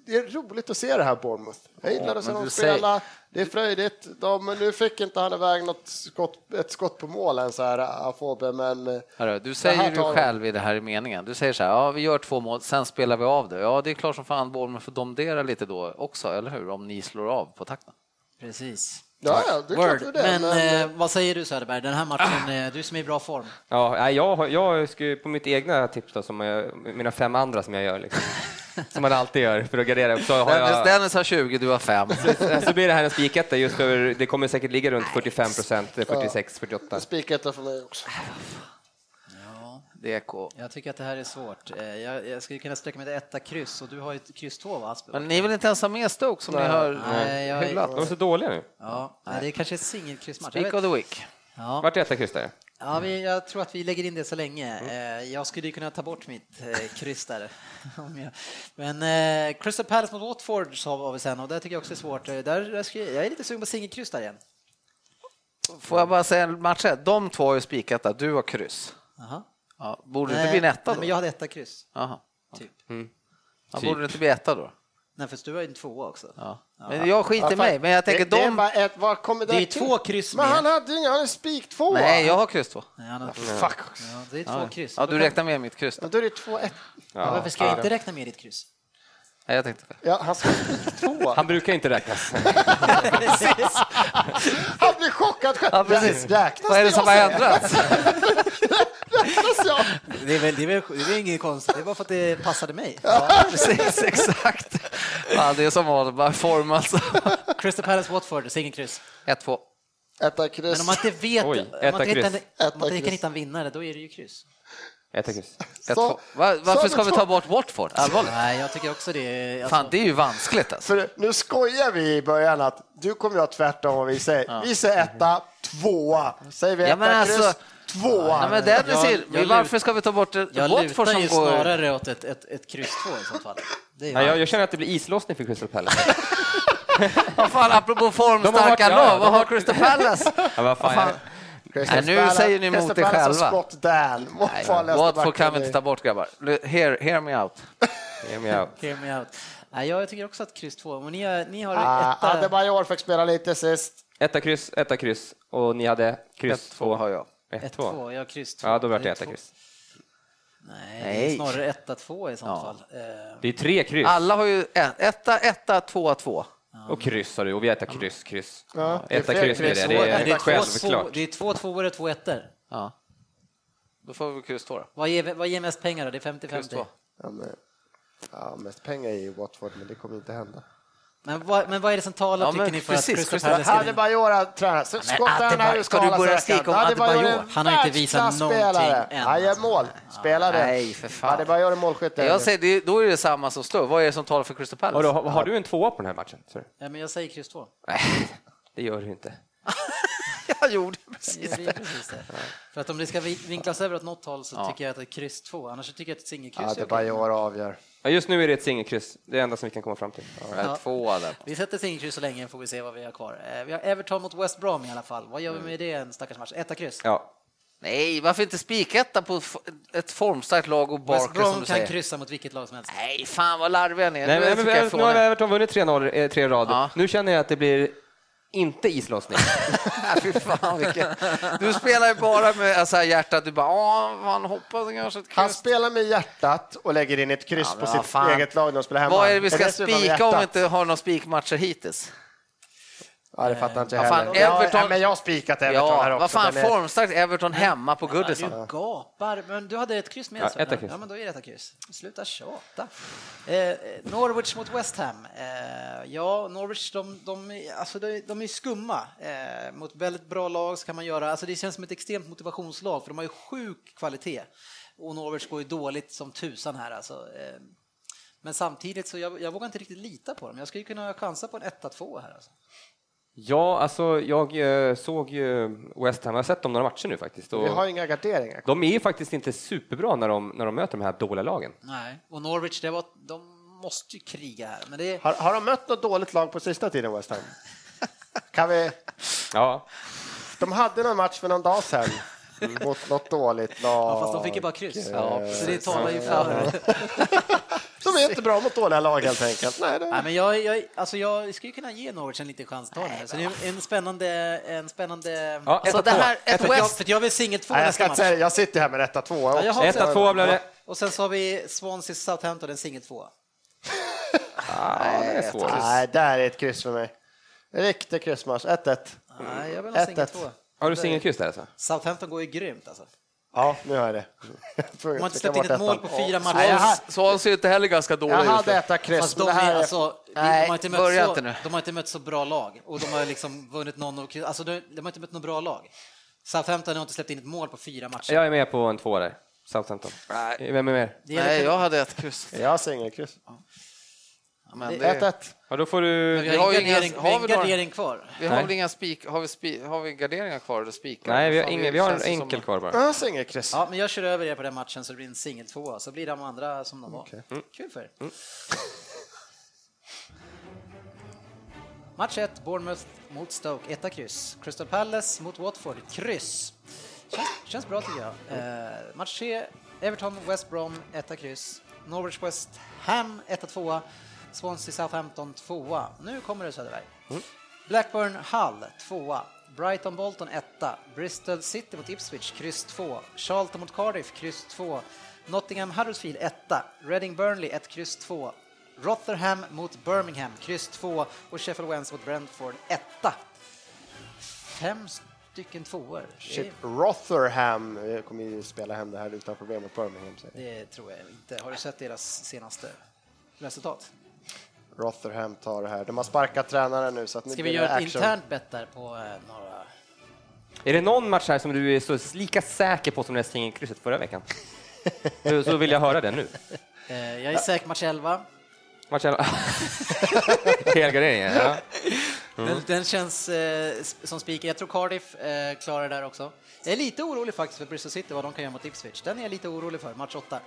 det är roligt att se det här Bournemouth. Jag gillar att se dem spela. Det är fröjdigt. De, nu fick inte han iväg något skott, ett skott på mål än så här, Afobe, men eh, Hörru, du säger ju själv i det här i meningen. Du säger så här, ja vi gör två mål, sen spelar vi av det. Ja, det är klart som fan Bournemouth får domdera lite då också, eller hur? Om ni slår av på takten. Precis. Ja, ja, det är klart det är det. Men, men, eh, vad säger du Söderberg, den här matchen, eh, du som är i bra form. Ja, jag, jag ska ju på mitt egna tips då, som jag, mina fem andra som jag gör, liksom. som man alltid gör för att gardera. Så, har Dennis, jag, Dennis har 20, du har 5. så blir det här en spiketta just för det kommer säkert ligga runt 45 procent, 46, 48. Spiketta för mig också. DK. jag tycker att det här är svårt. Eh, Jag, jag skulle kunna sträcka mig till etta kryss och du har ju ett kryss två va Asper? Men ni vill inte ens ha med Stoke som ni har Nej, jag, hyllat? De är så dåliga nu. ja, nej, det är kanske ett singelkryssmatch. Speak of the week. Ja. Vart är etta kryss där? Ja, vi, jag tror att vi lägger in det så länge. Eh, Jag skulle ju kunna ta bort mitt eh, kryss där. Men eh, Crystal Palace mot Watford har vi sen och det tycker jag också är svårt. Där, där ska, jag är lite sugen på singelkryss där igen. Får jag bara säga match ett? De två har ju spikat där, du har kryss. Aha. Ja, borde det inte bli en etta nej, då? men jag hade etta kryss. Jaha. Typ. Ja, borde det inte bli etta då? Nej, för du har ju en tvåa också. Ja. Men jag skiter i Ja, mig, men jag tänker det, det är de... bara ett, vad kommer det, Det är två kryss Men med. han hade ju han är spik två. Nej, jag har kryss två. Nej, han har... Fuck. ja, det är två Ja, kryss. ja, du räknar med mitt kryss då? Men då är det två ett. Ja, varför ska jag inte räkna med ditt kryss? Nej, jag tänkte Ja, han ska. Han brukar inte räknas. Han blir chockad själv. Ja, precis. Räknas Vad är det som har ändrats? Jag? Det är väl, det är väl, det är inget konstigt, det är bara för att det passade mig. Precis, exakt. Ja, det är som var bara form alltså. Crystal Palace Watford, singelkryss. 1-2. Etta kryss. Men om man inte vet, Oj, om man inte, kryss. hittar- om Etta man inte kan kryss. hitta en vinnare, då är det ju kryss. Etta kryss. 1-2. Så- Va, varför ska vi ta bort Watford? Allvarligt? Nej, jag tycker också det. Alltså, Fan, det är ju vanskligt alltså. För nu skojar vi i början att du kommer göra tvärtom vad vi säger. Vi säger etta, tvåa. Säger vi Ja, etta, men kryss, alltså- tvåa. Ja, men den Jag- ser, jag varför ska vi ta bort det- jag Watford lutar som ju går... snarare åt ett, ett, ett kryss två i så fall. Det är Nej, jag, jag känner att det blir islossning för Crystal Palace. Vad fan, apropå har formstarka ja, lag, vad har- har Crystal Palace? Ja, vad fan, fan. Nej, nu säger ni emot er själva. har Scott Dan. Watford kan vi inte ta bort grabbar. Hear, hear me out. Ge mig out. Hear me out. Nej, jag tycker också att kryss två, men ni, har- ni har Ah, etta. Adebayor fick spela lite sist. Etta kryss, etta kryss och ni hade kryss 1-2 har jag. Ett, två. två, jag har kryss två. Ja, då vart det är etta två. kryss. Nej, det är Nej. snarare etta, två i sånt Ja. fall. Eh, Det är tre kryss. Alla har ju ett, etta, etta, tvåa, två. Och kryss har du, och vi äter kryss, kryss. Ja, är fler kryss blir det, det är det är två, två, självklart. det är två tvåor och två ettor. Ja. Då får vi kryss två då. Vad ger, vad ger mest pengar då? Det är Kryss 50-50. två. Ja, men, ja, mest pengar i Watford, men det kommer inte hända. Men vad, men vad är det som talar Ja, tycker ni för precis, att Crystal Crystal- Palace ska vinna? Har tränat. Adebayor- har ju ska du börja skrika om Adebayor är Han har inte visat någonting än, Han gör mål. Spelare. Nej, för fan. Adebayor är målskytt. Jag säger, det, då är det samma som står. Vad är det som talar för Crystal Palace? Har, har du en tvåa på den här matchen? Sorry. Ja, men jag säger kryss två. Nej, det gör du inte. Jag gjorde precis. Det precis det. För att om det ska vi- vinklas över åt något håll så Ja. tycker jag att det är kryss två. Annars tycker jag att ett singelkryss är okej. Adebayor avgör. Ja, just nu är det ett singelkryss, det är det enda som vi kan komma fram till. Ja. Tvåa där. Vi sätter singelkryss så länge får vi se vad vi har kvar. Eh, Vi har Everton mot West Brom i alla fall. Vad gör vi med det en stackars match? Etta kryss. Ja, Nej, varför inte spiketta på ett formstarkt lag och West Barkley som Brom du kan säger? kryssa mot vilket lag som helst. Nej, fan vad larviga ni är. Nej, Nu men, men, jag nu har er. Everton vunnit 3-0, eh, tre rader. Ja. Nu känner jag att det blir inte islossning. Fy fan, vilken... Du spelar ju bara med alltså, hjärtat, du bara åh, man hoppas kanske ett Han kryss. spelar med hjärtat och lägger in ett kryss Ja, på sitt fan. eget lag när de spelar hemma. Vad är det vi ska spika om vi inte har några spikmatcher hittills? Ja, det fattar inte jag heller. Everton- ja, men jag har spikat Everton här Ja, också. vad fan, formstarkt Everton hemma på Ja, Goodison. du gapar, men du hade ett kryss med Ja, Sören. etta kryss. Ja, men då är det etta kryss. Sluta tjata. Eh, Norwich mot West Ham. Eh, ja, Norwich, de, de, är- alltså, de, de är skumma. Eh, mot väldigt bra lag så kan man göra, alltså det känns som ett extremt motivationslag för de har ju sjuk kvalitet. Och Norwich går ju dåligt som tusan här alltså. Eh, men samtidigt så jag, jag vågar inte riktigt lita på dem. Jag skulle kunna chansa på en 1-2 här alltså. Ja, alltså jag eh, såg ju West Ham, jag har sett dem några matcher nu faktiskt. Och Vi har inga garderingar. de är ju faktiskt inte superbra när de, när de möter de här dåliga lagen. Nej, och Norwich, det var, de måste ju kriga här. Men det, Har, har de mött något dåligt lag på sista tiden, West Ham? Kan vi... Ja. De hade någon match för någon dag sedan mot något dåligt lag. Ja, fast de fick ju bara kryss. Ja, så det talar ju för... De är inte bra mot dåliga lag helt enkelt. Nej, det... Nej, men jag, jag, alltså jag skulle kunna ge Norwich en liten chans här. Så det är en spännande... En spännande... Ja, Alltså, det två. här, ett för, jag, West, för jag vill singel två Nej, jag, nästa match. säga, jag sitter här med rätta två Ja, jag också. har Ett också- av två blev det. Och sen så har vi Swansea Southampton, en singel två. Ja, det är svårt. Nej, där är ett kryss för mig. Riktig kryssmatch. 1-1. Nej, jag vill ha singel Ett, ett. två. Har du singelkryss där alltså? Southampton går ju grymt alltså. Ja, nu har jag det. De har inte släppt in ett mål på fyra matcher. Ha- Swansea är inte heller ganska dåliga Jag hade ett kryss, men de, det här är, är... alltså, de, Nej, har inte mött så, inte nu. de har inte mött så bra lag och de har liksom vunnit någon och, alltså de, de har inte mött något bra lag. Southampton har inte släppt in ett mål på fyra matcher. Jag är med på en två där. Southampton. Nej. Vem är mer? Nej, jag hade ett kryss. Jag har singelkryss. Men det, 1-1. Ja, då får du... Men vi Vi har, ingen inga- gardering, har vi ingen gardering kvar. vi har Nej. väl inga spik, har vi, spi, har vi garderingar kvar eller spikar? Nej, vi har, ingen, vi har en det som- enkel kvar bara. Jag har singelkryss. Ja, men jag kör över er på den matchen så det blir en singel tvåa, så blir de andra som de var. Kul för er. Match 1, Bournemouth mot Stoke, etta kryss. Crystal Palace mot Watford, kryss. Känns, känns bra tycker jag. Eh, match 3, Everton, West Brom, etta kryss. Norwich West Ham, etta tvåa. Swansea Southampton, tvåa. Nu kommer det Söderberg. Blackburn Hull, tvåa. Brighton Bolton, etta. Bristol City mot Ipswich, kryss 2. Charlton mot Cardiff, kryss 2. Nottingham Huddersfield, etta. Reading Burnley, ett kryss 2. Rotherham mot Birmingham, kryss 2. Och Sheffield Wednesday mot Brentford, etta. Fem stycken tvåor. Chip Rotherham eh, kommer ju spela hem det här utan problem mot Birmingham. säger jag. det tror jag inte. Har du sett deras senaste resultat? Rotherham tar det här. De har sparkat tränaren nu så att nu Ska vi göra ett action. internt bet där på eh, några... Är det någon match här som du är så lika säker på som det här singelkrysset förra veckan? så, vill jag höra det nu. Eh, jag är säker match 11. Matchen... Helgarderingen, ja. Den, den känns eh, som spiken. Jag tror Cardiff eh, klarar det där också. Jag är lite orolig faktiskt för Bristol City, vad de kan göra mot Ipswich. Den är jag lite orolig för, match 8.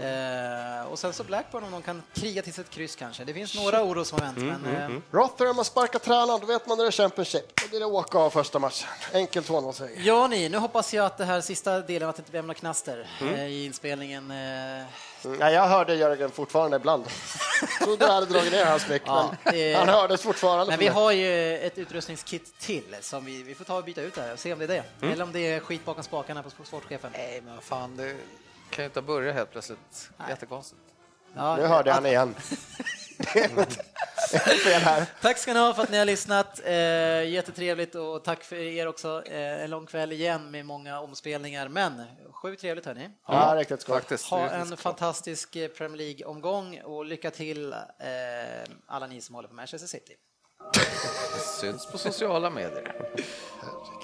Eh, och sen så Blackburn om de kan kriga till ett kryss kanske. Det finns några orosmoment, men eh, Rotherham har sparkat tränaren, då vet man när det är Championship. Då blir det åka av första matchen. Enkelt 2-0 seger. Ja ni, nu hoppas jag att det här sista delen, att det inte blir några knaster eh, i inspelningen. Mm, Nej, jag hörde Jörgen fortfarande ibland. Trodde jag hade dragit ner hans mick, Ja, men det- han hördes fortfarande. men vi mig. har ju ett utrustningskit till som vi, vi får ta och byta ut där och se om det är det. Eller om det är skit bakom spakarna på sportchefen. Nej, men vad fan, det kan ju inte börja helt plötsligt. Jättekonstigt. Ja, Nu hörde jag han igen. Fel här. Tack ska ni ha för att ni har lyssnat. Eh, jättetrevligt och tack för er också. Eh, en lång kväll igen med många omspelningar, men sjukt trevligt hörni. Ja, riktigt skoj. Ha det en fantastisk eh, Premier League-omgång och lycka till eh, alla ni som håller på Manchester City. Syns på sociala medier.